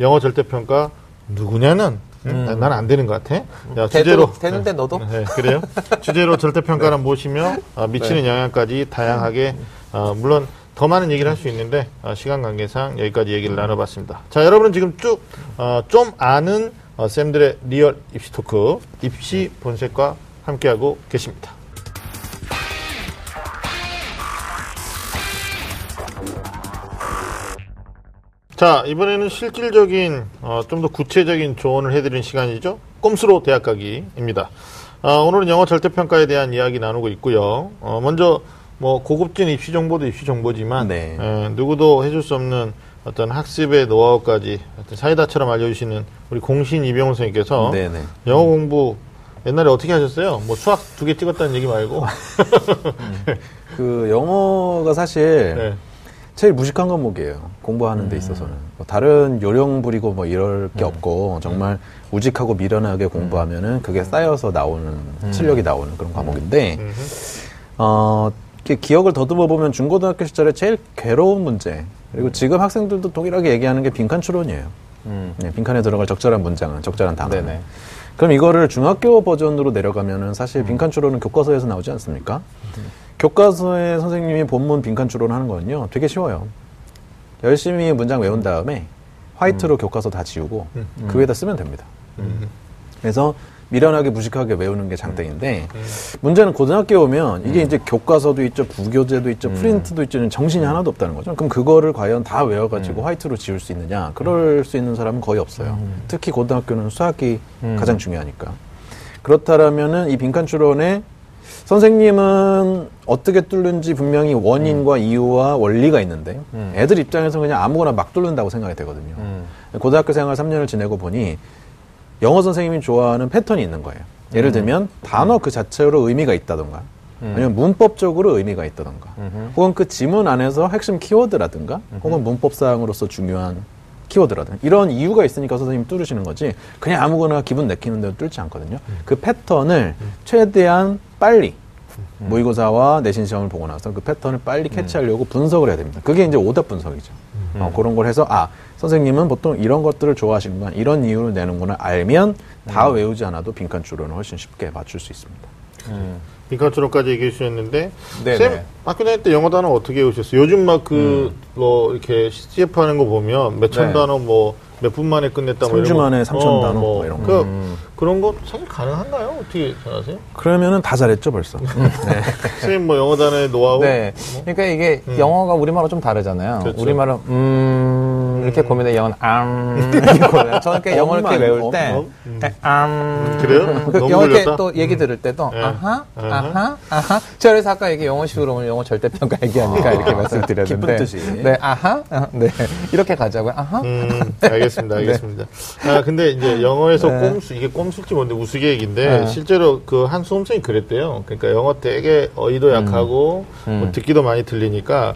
영어 절대평가 누구냐는 난안 되는 것 같아. 야, 주제로 되는데 너도? 네, 그래요. 주제로 절대평가를 모시며 어, 미치는 네. 영향까지 다양하게 어, 물론 더 많은 얘기를 할 수 있는데 어, 시간 관계상 여기까지 얘기를 나눠봤습니다. 자, 여러분은 지금 쭉 어, 좀 아는 어, 쌤들의 리얼 입시 토크 입시 본색과 함께하고 계십니다. 자, 이번에는 실질적인, 어, 좀 더 구체적인 조언을 해드리는 시간이죠. 꼼수로 대학 가기입니다. 어, 오늘은 영어 절대평가에 대한 이야기 나누고 있고요. 어, 먼저, 뭐, 고급진 입시 정보도 입시 정보지만, 네. 에, 누구도 해줄 수 없는 어떤 학습의 노하우까지 어떤 사이다처럼 알려주시는 우리 공신 이병훈 선생님께서 네 네. 영어 공부 옛날에 어떻게 하셨어요? 뭐 수학 두 개 찍었다는 얘기 말고. 그 영어가 사실 네. 제일 무식한 과목이에요. 공부하는 데 있어서는. 뭐 다른 요령 부리고 뭐 이럴 게 없고 정말 우직하고 미련하게 공부하면은 그게 쌓여서 나오는 실력이 나오는 그런 과목인데. 어 기억을 더듬어 보면 중고등학교 시절에 제일 괴로운 문제 그리고 지금 학생들도 동일하게 얘기하는 게 빈칸 추론이에요. 음. 네, 빈칸에 들어갈 적절한 문장은 적절한 단어는. 네네. 그럼 이거를 중학교 버전으로 내려가면은 사실 빈칸 추론은 교과서에서 나오지 않습니까? 교과서에 선생님이 본문 빈칸 추론 하는 거는요, 되게 쉬워요. 열심히 문장 외운 다음에 화이트로 교과서 다 지우고 그 위에다 쓰면 됩니다. 음. 그래서 미련하게 무식하게 외우는 게 장땡인데 문제는 고등학교에 오면 이게 이제 교과서도 있죠, 부교재도 있죠, 프린트도 있죠, 정신이 하나도 없다는 거죠. 그럼 그거를 과연 다 외워가지고 화이트로 지울 수 있느냐? 그럴 수 있는 사람은 거의 없어요. 특히 고등학교는 수학이 가장 중요하니까. 그렇다라면은 이 빈칸 추론에 선생님은 어떻게 뚫는지 분명히 원인과 이유와 원리가 있는데 애들 입장에서 그냥 아무거나 막 뚫는다고 생각이 되거든요. 음. 고등학교 생활 3년을 지내고 보니 영어 선생님이 좋아하는 패턴이 있는 거예요. 예를 들면 단어 그 자체로 의미가 있다던가 아니면 문법적으로 의미가 있다던가 혹은 그 지문 안에서 핵심 키워드라든가 혹은 문법상으로서 중요한 키워드라든가 이런 이유가 있으니까 선생님이 뚫으시는 거지 그냥 아무거나 기분 내키는 대로 뚫지 않거든요. 그 패턴을 최대한 빨리 모의고사와 내신 시험을 보고 나서 그 패턴을 빨리 캐치하려고 분석을 해야 됩니다. 그게 이제 오답 분석이죠. 어, 그런 걸 해서 아 선생님은 보통 이런 것들을 좋아하시는구나 이런 이유를 내는구나 알면 다 외우지 않아도 빈칸 추론을 훨씬 쉽게 맞출 수 있습니다. 빈칸 추론까지 얘기해 주셨는데 네네. 쌤 학교 다닐 때 영어 단어 어떻게 외우셨어요? 요즘 막 그 뭐 이렇게 CF 하는 거 보면 몇천 네. 단어 뭐 몇 분 만에 끝냈다 뭐 삼주 이런 거. 만에 삼천 단어 뭐 이런 거. 그, 음. 그런 거 사실 가능한가요? 어떻게 생각하세요? 그러면은 다 잘했죠 벌써. 네. 선생님 뭐 영어 단어의 노하우? 네. 그러니까 이게 영어가 우리말하고 좀 다르잖아요. 그렇죠. 우리말은 음 이렇게 고민해 영어는 암 이렇게 고민해. 저는 이렇게 영어를 이렇게 외울 때 엄, 네, 암 그래요? 그 영어 이렇게 걸렸다? 또 얘기 들을 때도 네. 아하 아하. 아하. 저 그래서 아까 이게 영어식으로 오늘 영어 절대평가 얘기하니까 이렇게 말씀드렸는데 기쁜 뜻이. 네 아하 아, 네 이렇게 가자고요. 아하 음, 알겠습니다, 알겠습니다. 아, 근데 이제 영어에서 꼼수, 이게 꼼 수일지 뭔데 우스개 얘기인데, 네. 실제로 그 한 수험생이 그랬대요. 그러니까 영어 되게 어휘도 약하고, 뭐 듣기도 많이 들리니까,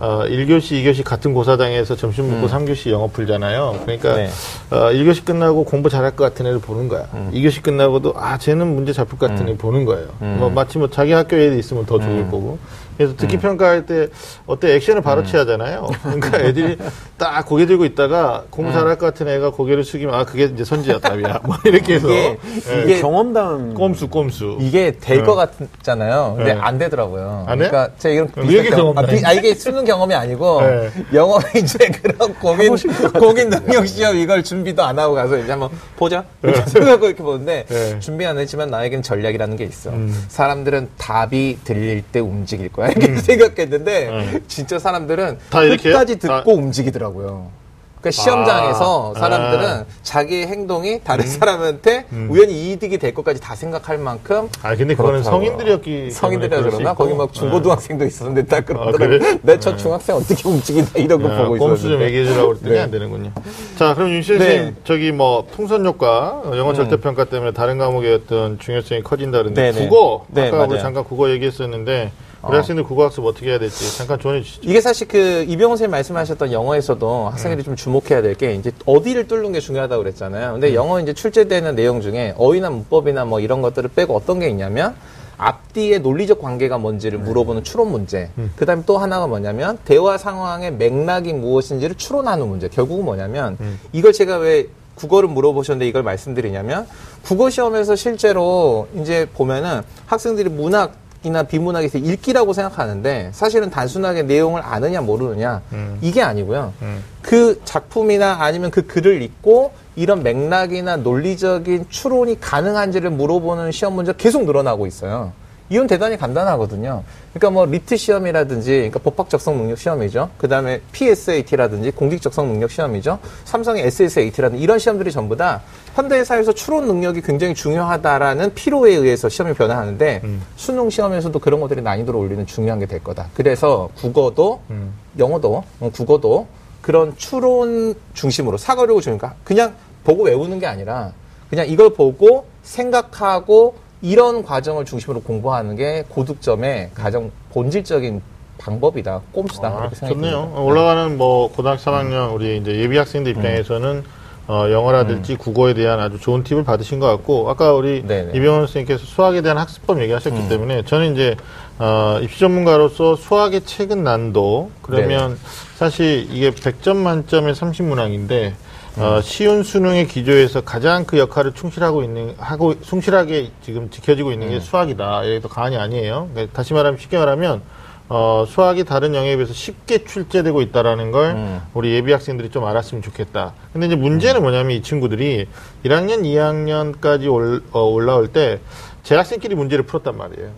어, 1교시, 2교시 같은 고사장에서 점심 먹고 3교시 영어 풀잖아요. 그러니까, 네. 어, 1교시 끝나고 공부 잘할 것 같은 애를 보는 거야. 2교시 끝나고도, 아, 쟤는 문제 잡힐 것 같은 애 보는 거예요. 뭐, 마치 뭐 자기 학교 에 있으면 더 좋을 거고. 그래서 듣기 평가할 때 어때 액션을 바로 취하잖아요. 그러니까 애들이 딱 고개 들고 있다가 공부 잘할 것 같은 애가 고개를 숙이면 아 그게 이제 선지야 답이야. 뭐 이렇게 해서 이게- 예. 이게 경험담 꼼수 꼼수. 이게 될 네. 것 같잖아요. 근데 네. 안 되더라고요. 안 해? 그러니까 제가 이런 이게 비슷한 경험- 아. 비- 아, 이게 수능 경험이 아니고 네. 영어 이제 그런 공인 공인 능력 시험 이걸 준비도 안 하고 가서 이제 한번 보자 이렇게 생각하고 이렇게 보는데 네. 음. 준비 안 했지만 나에겐 전략이라는 게 있어. 사람들은 답이 들릴 때 움직일 거야 이렇게 생각했는데 진짜 사람들은 음. 다? 끝까지 듣고 다- 움직이더라고요. 그러니까 시험장에서 아. 사람들은 아. 자기 행동이 다른 사람한테 우연히 이득이 될 것까지 다 생각할 만큼 아 근데 그거는. 성인들이었기 성인들이라 그러나. 거기 막 중고등학생도 있었는데 딱 그래? 그러더라고요. 내첫 중학생 어떻게 움직이나 이런 거 아, 보고 꼼수 좀 있었는데. 얘기해 주라고 그랬더니 네. 안 되는군요. 자, 그럼 윤씨 네. 선생님, 저기 뭐, 풍선 효과, 어, 영어 절대 평가 때문에 다른 과목의 어떤 중요성이 커진다 그러는데, 네, 네. 국어, 네, 아까 우리. 잠깐 국어 얘기했었는데, 우리 어. 학생들 국어 학습 어떻게 해야 될지 잠깐 조언해 주시죠. 이게 사실 그 이병호 선생님 말씀하셨던 영어에서도 학생들이 좀 주목해야 될 게 이제 어디를 뚫는 게 중요하다고 그랬잖아요. 근데 영어 이제 출제되는 내용 중에 어휘나 문법이나 뭐 이런 것들을 빼고 어떤 게 있냐면 앞뒤의 논리적 관계가 뭔지를 물어보는 추론 문제. 그 다음에 또 하나가 뭐냐면 대화 상황의 맥락이 무엇인지를 추론하는 문제. 결국은 뭐냐면 이걸 제가 왜 국어를 물어보셨는데 이걸 말씀드리냐면 국어 시험에서 실제로 이제 보면은 학생들이 문학 이나 비문학에 서 읽기라고 생각하는데 사실은 단순하게 내용을 아느냐 모르느냐 음. 이게 아니고요. 음. 그 작품이나 아니면 그 글을 읽고 이런 맥락이나 논리적인 추론이 가능한지를 물어보는 시험 문제가 계속 늘어나고 있어요. 이건 대단히 간단하거든요. 그러니까 뭐 LEET 시험이라든지, 그러니까 법학 적성 능력 시험이죠. 그 다음에 PSAT라든지 공직 적성 능력 시험이죠. 삼성의 SSAT라든지 이런 시험들이 전부 다 현대 사회에서 추론 능력이 굉장히 중요하다라는 필요에 의해서 시험이 변화하는데 음. 수능 시험에서도 그런 것들이 난이도를 올리는 중요한 게 될 거다. 그래서 국어도 음. 영어도 어, 국어도 그런 추론 중심으로 사고력을 주니까 그냥 보고 외우는 게 아니라 그냥 이걸 보고 생각하고 이런 과정을 중심으로 공부하는 게 고득점의 가장 본질적인 방법이다. 꼼수다. 아, 그렇게 생각이 좋네요. 듭니다. 올라가는 뭐 고등학교 3학년 우리 이제 예비 학생들 입장에서는 어, 영어라든지 국어에 대한 아주 좋은 팁을 받으신 것 같고 아까 우리 네네. 이병헌 선생님께서 수학에 대한 학습법 얘기하셨기 음. 때문에 저는 이제 어, 입시 전문가로서 수학의 최근 난도 그러면 사실 이게 100점 만점에 30문항인데 어, 음. 쉬운 수능의 기조에서 가장 그 역할을 충실하고 있는 하고 충실하게 지금 지켜지고 있는 게 음. 수학이다. 여기도 가안이 아니에요. 그러니까 다시 말하면 쉽게 말하면 어, 수학이 다른 영역에 비해서 쉽게 출제되고 있다라는 걸 음. 우리 예비 학생들이 좀 알았으면 좋겠다. 근데 이제 문제는 뭐냐면 이 친구들이 1학년, 2학년까지 올, 어, 올라올 때 재학생끼리 문제를 풀었단 말이에요.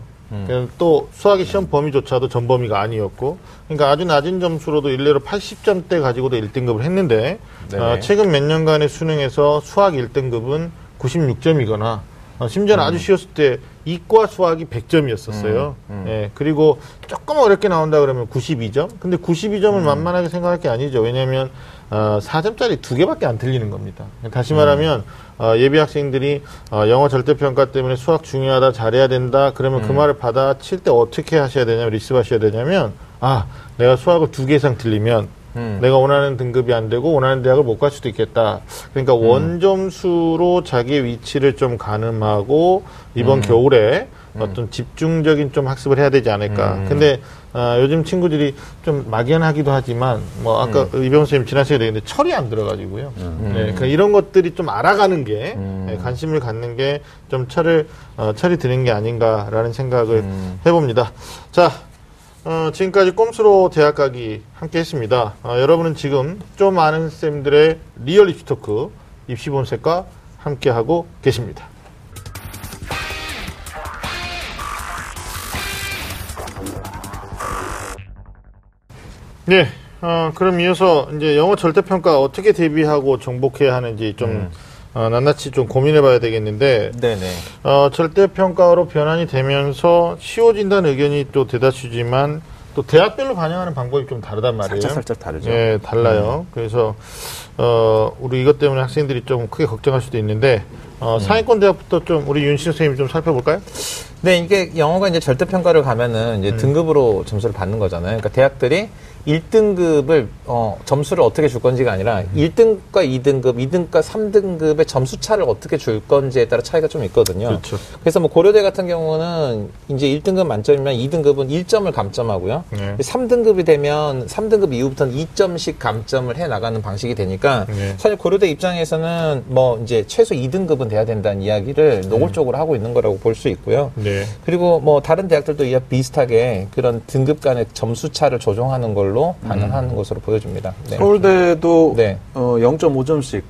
음. 또 수학의 시험 범위조차도 전범위가 아니었고, 그러니까 아주 낮은 점수로도 일례로 80점대 가지고도 1등급을 했는데, 네네. 어, 최근 몇 년간의 수능에서 수학 1등급은 96점이거나, 어, 심지어는 아주 쉬웠을 때 이과 수학이 100점이었었어요. 음, 음. 예, 그리고 조금 어렵게 나온다 그러면 92점? 근데 92점을 음. 만만하게 생각할 게 아니죠. 왜냐하면 어, 4점짜리 두 개밖에 안 틀리는 겁니다. 다시 말하면 어, 예비 학생들이 어, 영어 절대평가 때문에 수학 중요하다, 잘해야 된다. 그러면 음. 그 말을 받아칠 때 어떻게 하셔야 되냐면 리스하셔야 되냐면 아 내가 수학을 두 개 이상 틀리면 음. 내가 원하는 등급이 안 되고 원하는 대학을 못 갈 수도 있겠다. 그러니까 음. 원점수로 자기의 위치를 좀 가늠하고 이번 음. 겨울에 어떤 집중적인 좀 학습을 해야 되지 않을까. 음. 근데 아, 요즘 친구들이 좀 막연하기도 하지만 뭐 아까 음. 이병헌 선생님 지난 시간에 얘기했는데 철이 안 들어가지고요. 네, 그러니까 이런 것들이 좀 알아가는 게 음. 네, 관심을 갖는 게 좀 철을 어, 철이 드는 게 아닌가라는 생각을 음. 해봅니다. 자. 어, 지금까지 꼼수로 대학 가기 함께 했습니다. 어, 여러분은 지금 좀 아는 쌤들의 리얼 입시 토크 입시 본색과 함께 하고 계십니다. 네, 어, 그럼 이어서 이제 영어 절대평가 어떻게 대비하고 정복해야 하는지 좀 음. 어, 낱낱이 좀 고민해봐야 되겠는데 네네. 어, 절대평가로 변환이 되면서 쉬워진다는 의견이 또 대다수지만 또 대학별로 반영하는 방법이 좀 다르단 말이에요. 살짝 살짝 다르죠. 예, 달라요. 그래서 어, 우리 이것 때문에 학생들이 좀 크게 걱정할 수도 있는데 어, 상위권 대학부터 좀 우리 윤신 선생님 좀 살펴볼까요? 네, 이게 영어가 이제 절대평가를 가면은 이제 등급으로 점수를 받는 거잖아요. 그러니까 대학들이 1등급을, 어, 점수를 어떻게 줄 건지가 아니라 1등과 2등급, 2등과 3등급의 점수 차를 어떻게 줄 건지에 따라 차이가 좀 있거든요. 그렇죠. 그래서 뭐 고려대 같은 경우는 이제 1등급 만점이면 2등급은 1점을 감점하고요. 네. 3등급이 되면 3등급 이후부터는 2점씩 감점을 해 나가는 방식이 되니까 네. 사실 고려대 입장에서는 뭐 이제 최소 2등급은 돼야 된다는 이야기를 노골적으로 하고 있는 거라고 볼 수 있고요. 네. 그리고 뭐 다른 대학들도 이와 비슷하게 그런 등급 간의 점수 차를 조정하는 걸로 반영하는 것으로 보여집니다. 네. 서울대도 네. 어, 0.5점씩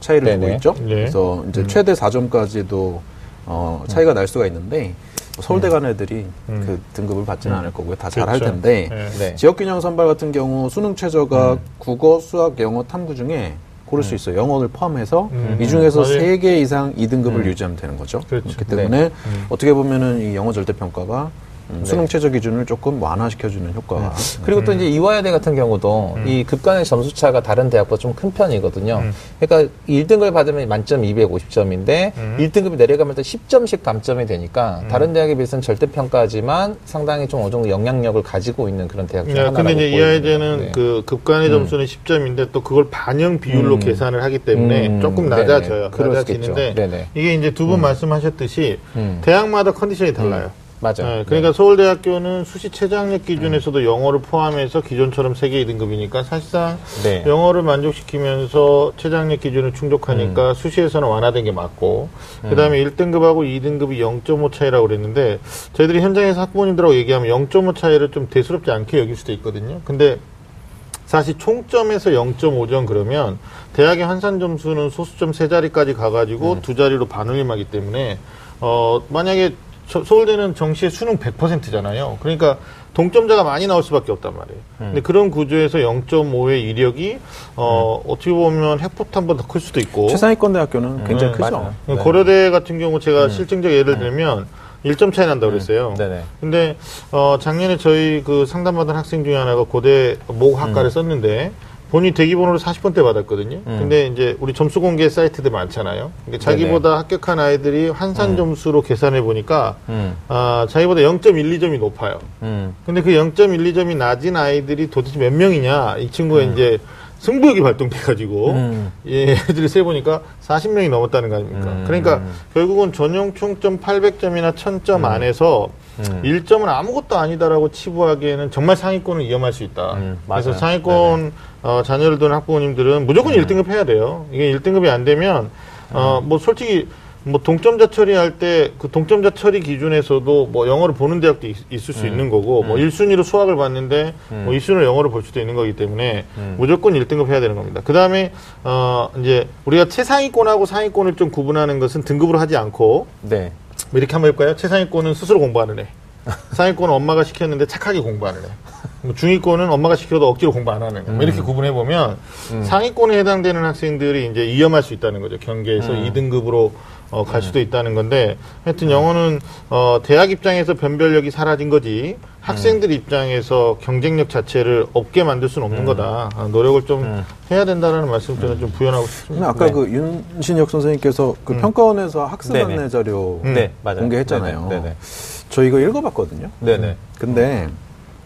차이를 두고 네네. 있죠. 네. 그래서 이제 최대 4점까지도 어, 차이가 날 수가 있는데 뭐 서울대 간 애들이 음. 그 등급을 받지는 않을 거고요. 다 잘할 그렇죠. 텐데 네. 네. 지역균형 선발 같은 경우 수능 최저가 국어, 수학, 영어, 탐구 중에 고를 수 있어요. 영어를 포함해서 음. 이 중에서. 세 개 이상 2등급을 유지하면 되는 거죠. 그렇죠. 기 때문에 음. 어떻게 보면은 이 영어 절대평가가 음, 수능 최저 기준을 조금 완화시켜주는 효과가 그리고 또 이제 이화여대 같은 경우도 음. 이 급간의 점수 차가 다른 대학보다 좀 큰 편이거든요. 음. 그러니까 1등급을 받으면 만점 250점인데 음. 1등급이 내려가면 또 10점씩 감점이 되니까 다른 대학에 비해서는 절대 평가지만 상당히 좀 어느 정도 영향력을 가지고 있는 그런 대학 중 네, 하나라고 근데 이제. 이화여대는 네. 그 급간의 점수는 10점인데 또 그걸 반영 비율로 음. 계산을 하기 때문에 음, 조금 네네. 낮아져요. 수 낮아지는데. 네네. 이게 이제 두 분 말씀하셨듯이 음. 대학마다 컨디션이 달라요. 맞아요. 네, 그러니까 서울대학교는 수시 최저학력 기준에서도 영어를 포함해서 기존처럼 세계 2등급이니까 사실상 네. 영어를 만족시키면서 최저학력 기준을 충족하니까 수시에서는 완화된 게 맞고 그다음에 1등급하고 2등급이 0.5 차이라고 그랬는데 저희들이 현장에서 학부모님들하고 얘기하면 0.5 차이를 좀 대수롭지 않게 여길 수도 있거든요. 근데 사실 총점에서 0.5점 그러면 대학의 환산 점수는 소수점 세 자리까지 가가지고 두 자리로 반올림하기 때문에 어 만약에 저- 서 울대는 정시의 수능 100%잖아요. 그러니까 동점자가 많이 나올 수밖에 없단 말이에요. 근데 그런 구조에서 0.5의 이력이 어 어떻게 보면 핵폭탄보다 더클 수도 있고 최상위권 대학교는 굉장히 음, 크죠. 맞아요. 네. 고려대 같은 경우 제가 실증적 예를 들면 1점 차이 난다고 그랬어요. 네네. 근데 어 작년에 저희 그 상담받은 학생 중에 하나가 고대 모학과를 썼는데 본인이 대기번호를 40번대 받았거든요. 근데 이제 우리 점수 공개 사이트들 많잖아요. 그러니까 자기보다 합격한 아이들이 환산 점수로 계산해 보니까 음. 아, 자기보다 0.12점이 높아요. 음. 근데 그 0.12점이 낮은 아이들이 도대체 몇 명이냐? 이 친구가 이제 승부욕이 발동돼가지고 음. 예, 애들을 세 보니까 40명이 넘었다는 거 아닙니까? 음. 그러니까 결국은 전용 총점 800점이나 1000점 안에서 음. 1점은 아무것도 아니다라고 치부하기에는 정말 상위권을 위험할 수 있다. 음, 그래서. 상위권 어, 자녀를 두는 학부모님들은 무조건 1등급 해야 돼요. 이게 1등급이 안 되면 어, 뭐 솔직히 뭐 동점자 처리할 때 그 동점자 처리 기준에서도 뭐 영어를 보는 대학도 있, 을수 있는 거고 뭐 1순위로 수학을 봤는데 뭐 2순위로 영어를 볼 수도 있는 거기 때문에 무조건 1등급 해야 되는 겁니다. 그다음에 어 이제 우리가 최상위권하고 상위권을 좀 구분하는 것은 등급으로 하지 않고 네. 뭐 이렇게 한번 해볼까요? 최상위권은 스스로 공부하는 애. 상위권은 엄마가 시켰는데 착하게 공부하는 애. 뭐 중위권은 엄마가 시켜도 억지로 공부 안 하는 애. 뭐 이렇게 구분해 보면 상위권에 해당되는 학생들이 이제 위험할 수 있다는 거죠. 경계에서 2등급으로 어, 갈 수도 있다는 건데 하여튼 영어는 어, 대학 입장에서 변별력이 사라진 거지 학생들 입장에서 경쟁력 자체를 없게 만들 수는 없는 거다. 아, 노력을 좀 해야 된다라는 말씀 저는 좀 부연하고 싶습니다. 아까 네. 그 윤신혁 선생님께서 그 평가원에서 학습 네네. 안내 자료 음. 네, 맞아요. 공개했잖아요. 네네. 네네. 저 이거 읽어봤거든요. 네네. 근데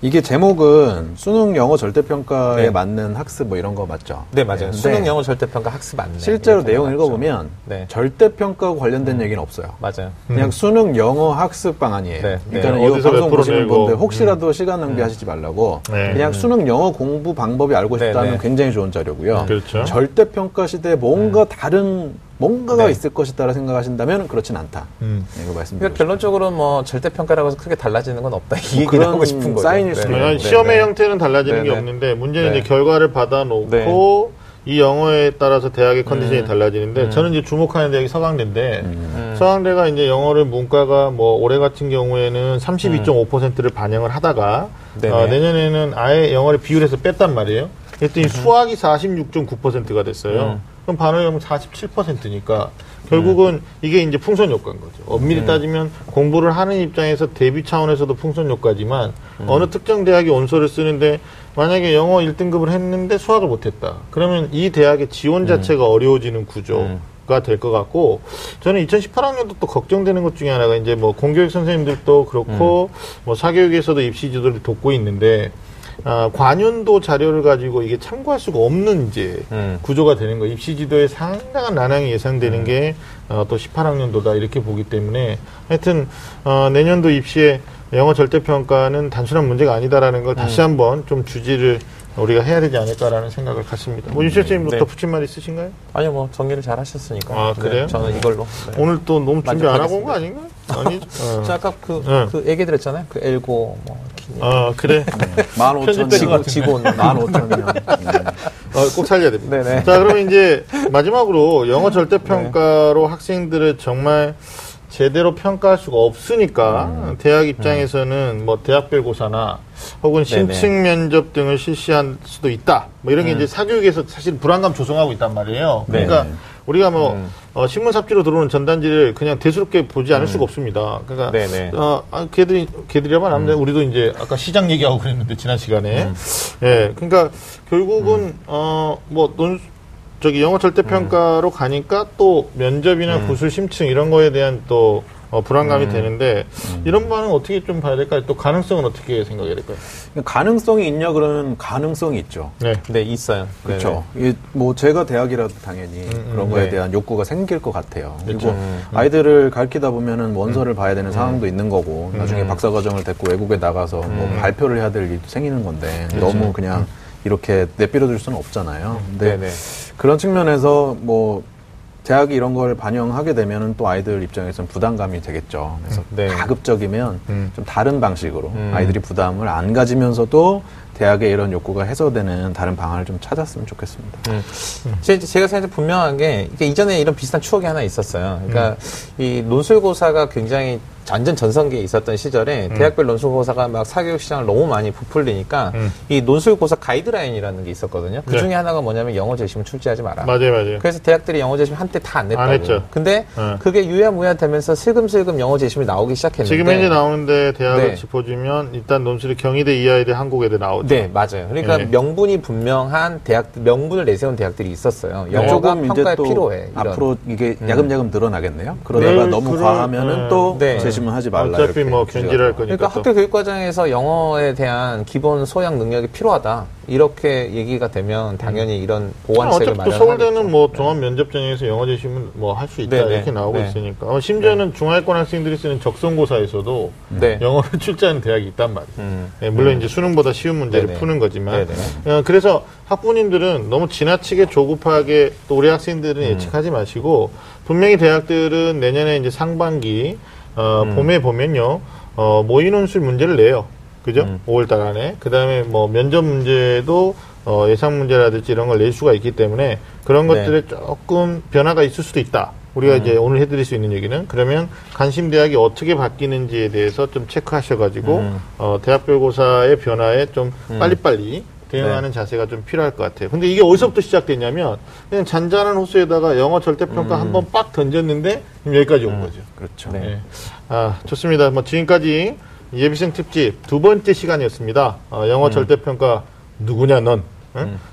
이게 제목은 수능 영어 절대평가에 네. 맞는 학습 뭐 이런 거 맞죠? 네, 맞아요. 근데 수능 영어 절대평가 학습 안내. 실제로 내용 나왔죠. 읽어보면 네. 절대평가하고 관련된 얘기는 없어요. 맞아요. 그냥 수능 영어 학습 방안이에요. 네, 그러니까 네. 어디서 몇 방송 보시는. 분들 혹시라도 시간 낭비하시지 말라고 네. 그냥 수능 영어 공부 방법이 알고 네, 싶다면 네. 굉장히 좋은 자료고요. 그렇죠. 절대평가 시대에 뭔가 다른 뭔가가 네. 있을 것이다라 생각하신다면 그렇진 않다. 음. 네, 이거 말씀드리고 그러니까 결론적으로 뭐 절대 평가라고 해서 크게 달라지는 건 없다. 이뭐 얘기를 하고 싶은 거죠. 사인일 수도 네, 시험의 네. 형태는 달라지는 게. 없는데 문제는 네. 이제 결과를 받아놓고 이 영어에 따라서 대학의 컨디션이 음. 달라지는데 저는 이제 주목하는 대학이 서강대인데 음. 서강대가 이제 영어를 문과가 뭐 올해 같은 경우에는 32.5%를 반영을 하다가 음. 어, 내년에는 아예 영어를 비율해서 뺐단 말이에요. 그랬더니 수학이 46.9%가 됐어요. 음. 그럼 반응하면 47%니까 결국은 이게 이제 풍선 효과인 거죠. 엄밀히 따지면 공부를 하는 입장에서 대비 차원에서도 풍선 효과지만 어느 특정 대학이 원서를 쓰는데 만약에 영어 1등급을 했는데 수학을 못했다. 그러면 이 대학의 지원 자체가 어려워지는 구조가 될 것 같고 저는 2018학년도 또 걱정되는 것 중에 하나가 이제 뭐 공교육 선생님들도 그렇고 뭐 사교육에서도 입시 지도를 돕고 있는데 아, 관연도 자료를 가지고 이게 참고할 수가 없는 이제 음. 구조가 되는 거예요. 입시 지도에 상당한 난항이 예상되는 게 어, 또 18학년도다 이렇게 보기 때문에 하여튼 어, 내년도 입시에 영어 절대평가는 단순한 문제가 아니다라는 걸 다시 한번 좀 주지를 우리가 해야 되지 않을까라는 생각을 갖습니다. 뭐 선생님도 네. 덧붙일 말 있으신가요? 아니요, 뭐 정리를 잘 하셨으니까. 아, 그래요? 네, 저는 이걸로. 네. 오늘 또 너무 준비 안 하고 온 거. 아닌가? 아니죠. 어. 저 아까 그, 네. 그 얘기 드렸잖아요. 그 엘고, 뭐, 기니. 어, 그래. 만 오천 같은데. 직원. 만 오천 년. 어, 꼭 살려야 됩니다. 네네. 자, 그러면 이제 마지막으로 영어 절대 평가로 학생들을 정말 제대로 평가할 수가 없으니까 대학 입장에서는 뭐 대학별 고사나 혹은 네네. 심층 면접 등을 실시할 수도 있다. 뭐 이런 게 이제 사교육에서 사실 불안감 조성하고 있단 말이에요. 네. 그러니까 우리가 뭐 음. 어, 신문 삽지로 들어오는 전단지를 그냥 대수롭게 보지 않을 수가 없습니다. 그러니까 네네. 어, 아, 걔들이 걔들이야만 하면 우리도 이제 아까 시장 얘기하고 그랬는데 지난 시간에 예, 그러니까 결국은 어 뭐 논 저기 영어 절대 평가로 가니까 또 면접이나 구술 심층 이런 거에 대한 또 어, 불안감이 음. 되는데 이런 반응 어떻게 좀 봐야 될까요? 또 가능성은 어떻게 생각해야 될까요? 가능성이 있냐 그러면 가능성이 있죠. 네. 네, 있어요. 그렇죠. 이뭐 제가 대학이라도 당연히 그런 거에 네. 대한 욕구가 생길 것 같아요. 그리고 그렇죠. 아이들을 가르치다 보면은 원서를 봐야 되는 상황도 있는 거고 나중에 음. 박사 과정을 데리고 외국에 나가서 뭐 발표를 해야 될 일도 생기는 건데 너무 그냥 이렇게 내버려둘 수는 없잖아요. 근데 네, 네. 그런 측면에서 뭐 대학이 이런 걸 반영하게 되면은 또 아이들 입장에서는 부담감이 되겠죠. 그래서 네. 가급적이면 음. 좀 다른 방식으로 음. 아이들이 부담을 안 가지면서도 대학의 이런 욕구가 해소되는 다른 방안을 좀 찾았으면 좋겠습니다. 음. 제, 제가 생각해 분명한 게 이전에 이런 비슷한 추억이 하나 있었어요. 그러니까 이 논술고사가 굉장히 완전 전성기에 있었던 시절에 대학별 논술고사가 막 사교육 시장을 너무 많이 부풀리니까 음. 이 논술고사 가이드라인이라는 게 있었거든요. 그 네. 중에 하나가 뭐냐면 영어 제시문 출제하지 마라. 맞아요, 맞아요. 그래서 대학들이 영어 제시문 한때 다 안 냈다고. 안 했죠. 근데 네. 그게 유야무야 되면서 슬금슬금 영어 제시문이 나오기 시작했는데 지금 현재 나오는데 대학을 네. 짚어주면 일단 논술이 경희대 이하이대 한국애대 나오죠. 네, 맞아요. 그러니까 네. 명분이 분명한 대학 명분을 내세운 대학들이 있었어요. 네. 영어가 평가에 또 필요해. 이런. 앞으로 이게 야금야금 늘어나겠네요. 그러다가 네, 너무 그럴- 과하면은 네. 또 네. 재심은 하지 말라. 어차피 이렇게 뭐 들어가요. 거니까. 그러니까 또. 학교 교육 과정에서 영어에 대한 기본 소양 능력이 필요하다. 이렇게 얘기가 되면 당연히 이런 보완책을 어차피 또 마련하겠죠. 서울대는 뭐 종합 면접장에서 영어 제시문 뭐할 수 있다 네, 네. 이렇게 나오고 네. 있으니까 어, 심지어는 중하위권 학생들이 쓰는 적성고사에서도 네. 영어를 출제하는 대학이 있단 말이에요. 음. 네, 물론 이제 수능보다 쉬운 문제를 네네. 푸는 거지만 네네. 어, 그래서 학부모님들은 너무 지나치게 조급하게 또 우리 학생들은 음. 예측하지 마시고 분명히 대학들은 내년에 이제 상반기 어, 음. 봄에 보면요 어, 모의논술 문제를 내요. 그죠? 음. 5월 안에. 그 다음에 뭐 면접 문제도 어, 예상 문제라든지 이런 걸 낼 수가 있기 때문에 그런 네. 것들에 조금 변화가 있을 수도 있다. 우리가 음. 이제 오늘 해드릴 수 있는 얘기는 그러면 관심 대학이 어떻게 바뀌는지에 대해서 좀 체크하셔가지고 음. 어, 대학별고사의 변화에 좀 빨리빨리 대응하는 네. 자세가 좀 필요할 것 같아요. 근데 이게 어디서부터 시작됐냐면 그냥 잔잔한 호수에다가 영어 절대평가 음. 한번 빡 던졌는데 지금 여기까지 온 거죠. 그렇죠. 네. 네. 아, 좋습니다. 뭐 지금까지 예비생 특집 두 번째 시간이었습니다. 어, 영어 음. 절대평가 누구냐 넌?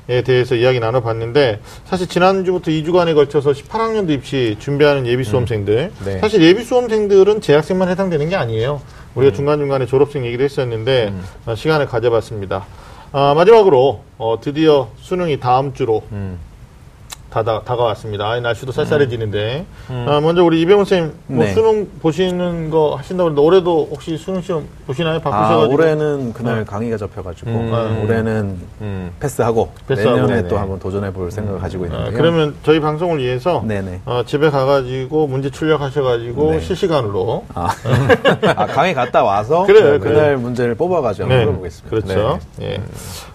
에 대해서 이야기 나눠봤는데 사실 지난주부터 2주간에 걸쳐서 18학년도 입시 준비하는 예비 수험생들 네. 사실 예비 수험생들은 재학생만 해당되는 게 아니에요. 우리가 중간중간에 졸업생 얘기도 했었는데 어, 시간을 가져봤습니다. 아, 마지막으로 어, 드디어 수능이 다음 주로 음. 다다, 다가왔습니다. 아, 날씨도 쌀쌀해지는데. 아, 먼저 우리 이병훈 쌤, 뭐 네. 수능 보시는 거 하신다고 그러는데 올해도 혹시 수능 시험 보시나요? 아, 바쁘셔가지고. 올해는 그날 네. 강의가 잡혀가지고 음. 올해는 음. 패스하고, 패스하고. 내년에 네네. 또 한번 도전해볼 생각을 가지고 아, 있는데요. 그러면 저희 방송을 위해서. 어, 집에 가가지고 문제 출력하셔가지고 네. 실시간으로 아, 아, 강의 갔다 와서 그래요, 그날 그래요. 문제를 뽑아가지고 한번 풀어보겠습니다. 그렇죠. 예.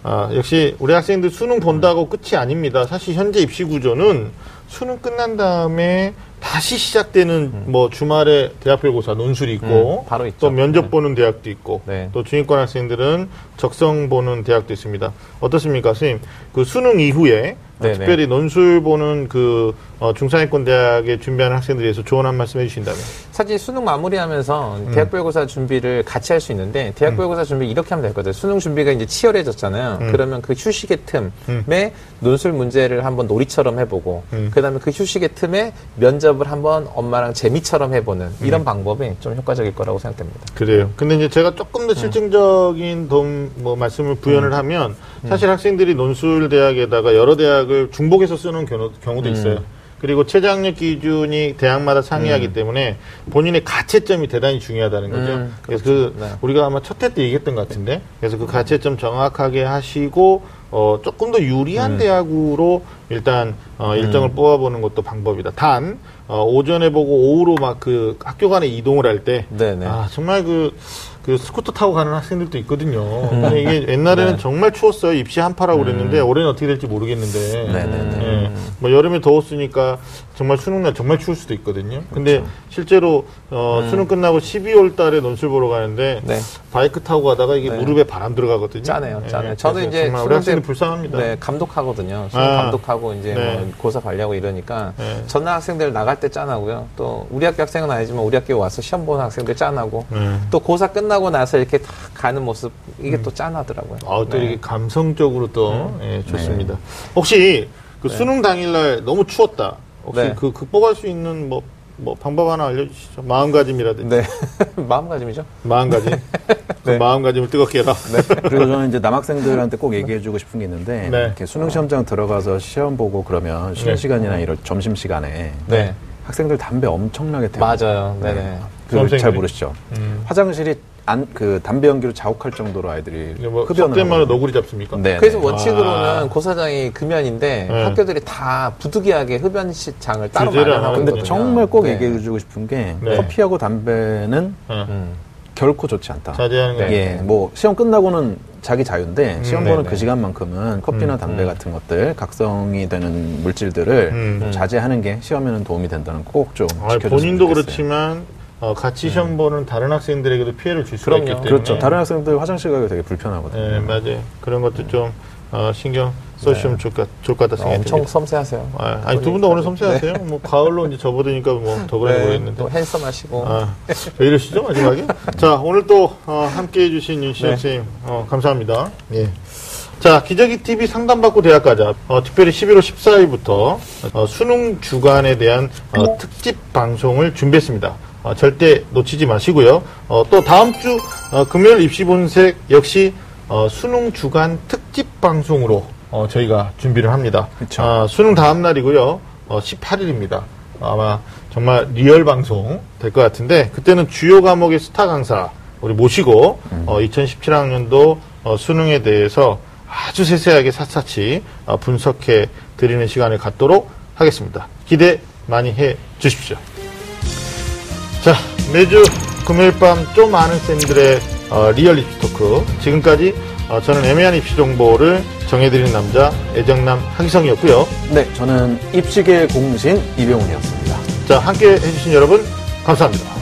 아, 역시 우리 학생들 수능 본다고 끝이 아닙니다. 사실 현재 입시 구조 는 수능 끝난 다음에 다시 시작되는 뭐 주말에 대학별고사 논술이 있고 음, 바로 있죠. 또 면접 네. 보는 대학도 있고 네. 또 중위권 학생들은 적성 보는 대학도 있습니다. 어떻습니까, 선생님? 그 수능 이후에 어, 네네. 특별히 논술 보는 그 어, 중상위권 대학에 준비하는 학생들에 대해서 조언 한 말씀 해주신다면. 사실 수능 마무리하면서 음. 대학별고사 준비를 같이 할 수 있는데 대학별고사 준비 이렇게 하면 될것 같아요. 수능 준비가 이제 치열해졌잖아요. 음. 그러면 그 휴식의 틈에 음. 논술 문제를 한번 놀이처럼 해보고 음. 그다음에 그 휴식의 틈에 면접을 한번 엄마랑 재미처럼 해보는 음. 이런 방법이 좀 효과적일 거라고 생각됩니다. 그래요. 근데 이제 제가 조금 더 실증적인 돈, 뭐, 말씀을 부연을 하면, 사실 학생들이 논술 대학에다가 여러 대학을 중복해서 쓰는 경우, 경우도 있어요. 그리고 최저학력 기준이 대학마다 상이하기 때문에 본인의 가채점이 대단히 중요하다는 거죠. 음, 그래서 그 네. 우리가 아마 첫 회 때 얘기했던 것 같은데, 그래서 그 가채점 정확하게 하시고 어, 조금 더 유리한 대학으로 일단 어, 일정을 뽑아보는 것도 방법이다. 단 어, 오전에 보고 오후로 막 그 학교 간에 이동을 할 때, 네네. 아 정말 그, 그 스쿠터 타고 가는 학생들도 있거든요. 근데 이게 옛날에는 네. 정말 추웠어요. 입시 한파라고 그랬는데 올해는 어떻게 될지 모르겠는데. 네네네. 예. 뭐 여름에 더웠으니까 정말 수능날 정말 추울 수도 있거든요. 근데 실제로 어, 수능 끝나고 12월 달에 논술 보러 가는데 네. 바이크 타고 가다가 이게 네. 무릎에 바람 들어가거든요. 짜네요, 예. 짜네요. 저는 이제 정말 우리 학생들 때- 불쌍합니다. 네, 감독하거든요. 수능 아. 감독하고 이제 네. 뭐 고사 관리하고 이러니까 네. 전남 학생들 나갈 때 짠하고요. 또 우리 학교 학생은 아니지만 우리 학교에 와서 시험 보는 학생들 짠하고 네. 또 고사 끝나 고 나서 이렇게 다 가는 모습 이게 또 짠하더라고요. 아, 또 네. 이렇게 감성적으로 또 음. 예, 좋습니다. 혹시 그 수능 당일날 너무 추웠다. 혹시 네. 그 극복할 수 있는 뭐 뭐 방법 하나 알려주시죠. 마음가짐이라든지. 네. 마음가짐이죠. 마음가짐. 그 네. 마음가짐을 뜨겁게 해라. 그리고 저는 이제 남학생들한테 꼭 얘기해주고 싶은 게 있는데 네. 이렇게 수능 시험장 들어가서 시험 보고 그러면 쉬는 네. 시간이나 이런 점심 시간에 네. 학생들 담배 엄청나게 태워. 맞아요. 네네. 그걸 잘? 모르시죠. 음. 화장실이 안 그 담배 연기로 자욱할 정도로 아이들이 뭐 흡연을 하거든요. 너구리 잡습니까? 네. 그래서 네. 원칙으로는 아. 고사장이 금연인데 네. 학교들이 다 부득이하게 흡연장을 따로 마련하고 하는군요. 근데 있거든요. 정말 꼭 네. 얘기해주고 싶은 게 네. 커피하고 담배는 어. 음. 결코 좋지 않다. 자제하는 거. 네. 예, 뭐 시험 끝나고는 자기 자유인데 음, 시험 보는 네네. 그 시간만큼은 커피나 음, 담배 음. 같은 것들 각성이 되는 물질들을 음. 자제하는 게 시험에는 도움이 된다는 거꼭좀 아, 지켜줬으면 본인도 좋겠어요. 그렇지만 어, 같이 시험 보는 다른 학생들에게도 피해를 줄 수가 그럼요. 있기 때문에. 그렇죠. 다른 학생들 화장실 가기 되게 불편하거든요. 네, 맞아요. 그런 것도 좀 어, 신경 써주시면 좋을 것, 좋을 것 같다 생각이 엄청 듭니다. 섬세하세요. 아, 아니 두 분 다 오늘 섬세하세요. 뭐 가을로 이제 접어드니까 뭐더 그래 네, 모르겠는데. 또 핸섬하시고. 아, 왜 이러시죠 마지막에? 자 오늘 또 어, 함께해 주신 윤시영 네. 선생님 어, 감사합니다. 예. 자 기저귀 TV 상담받고 대학 가자. 어, 특별히 11월 14일부터 어, 수능 주간에 대한 어, 특집 방송을 준비했습니다. 어, 절대 놓치지 마시고요. 어, 또 다음 주 어, 금요일 입시 본색 역시 어, 수능 주간 특집 방송으로 어, 저희가 준비를 합니다. 그쵸. 아, 수능 다음 날이고요. 어, 18일입니다. 아마 정말 리얼 방송 될 것 같은데 그때는 주요 과목의 스타 강사 우리 모시고 어, 2017학년도 어, 수능에 대해서 아주 세세하게 샅샅이 어, 분석해 드리는 시간을 갖도록 하겠습니다. 기대 많이 해 주십시오. 자, 매주 금요일 밤 좀 아는 쌤들의 어, 리얼 입시 토크. 지금까지 어, 저는 애매한 입시 정보를 정해드리는 남자 애정남 하기성이었고요. 네, 저는 입시계 공신 이병훈이었습니다. 자, 함께 해주신 여러분 감사합니다.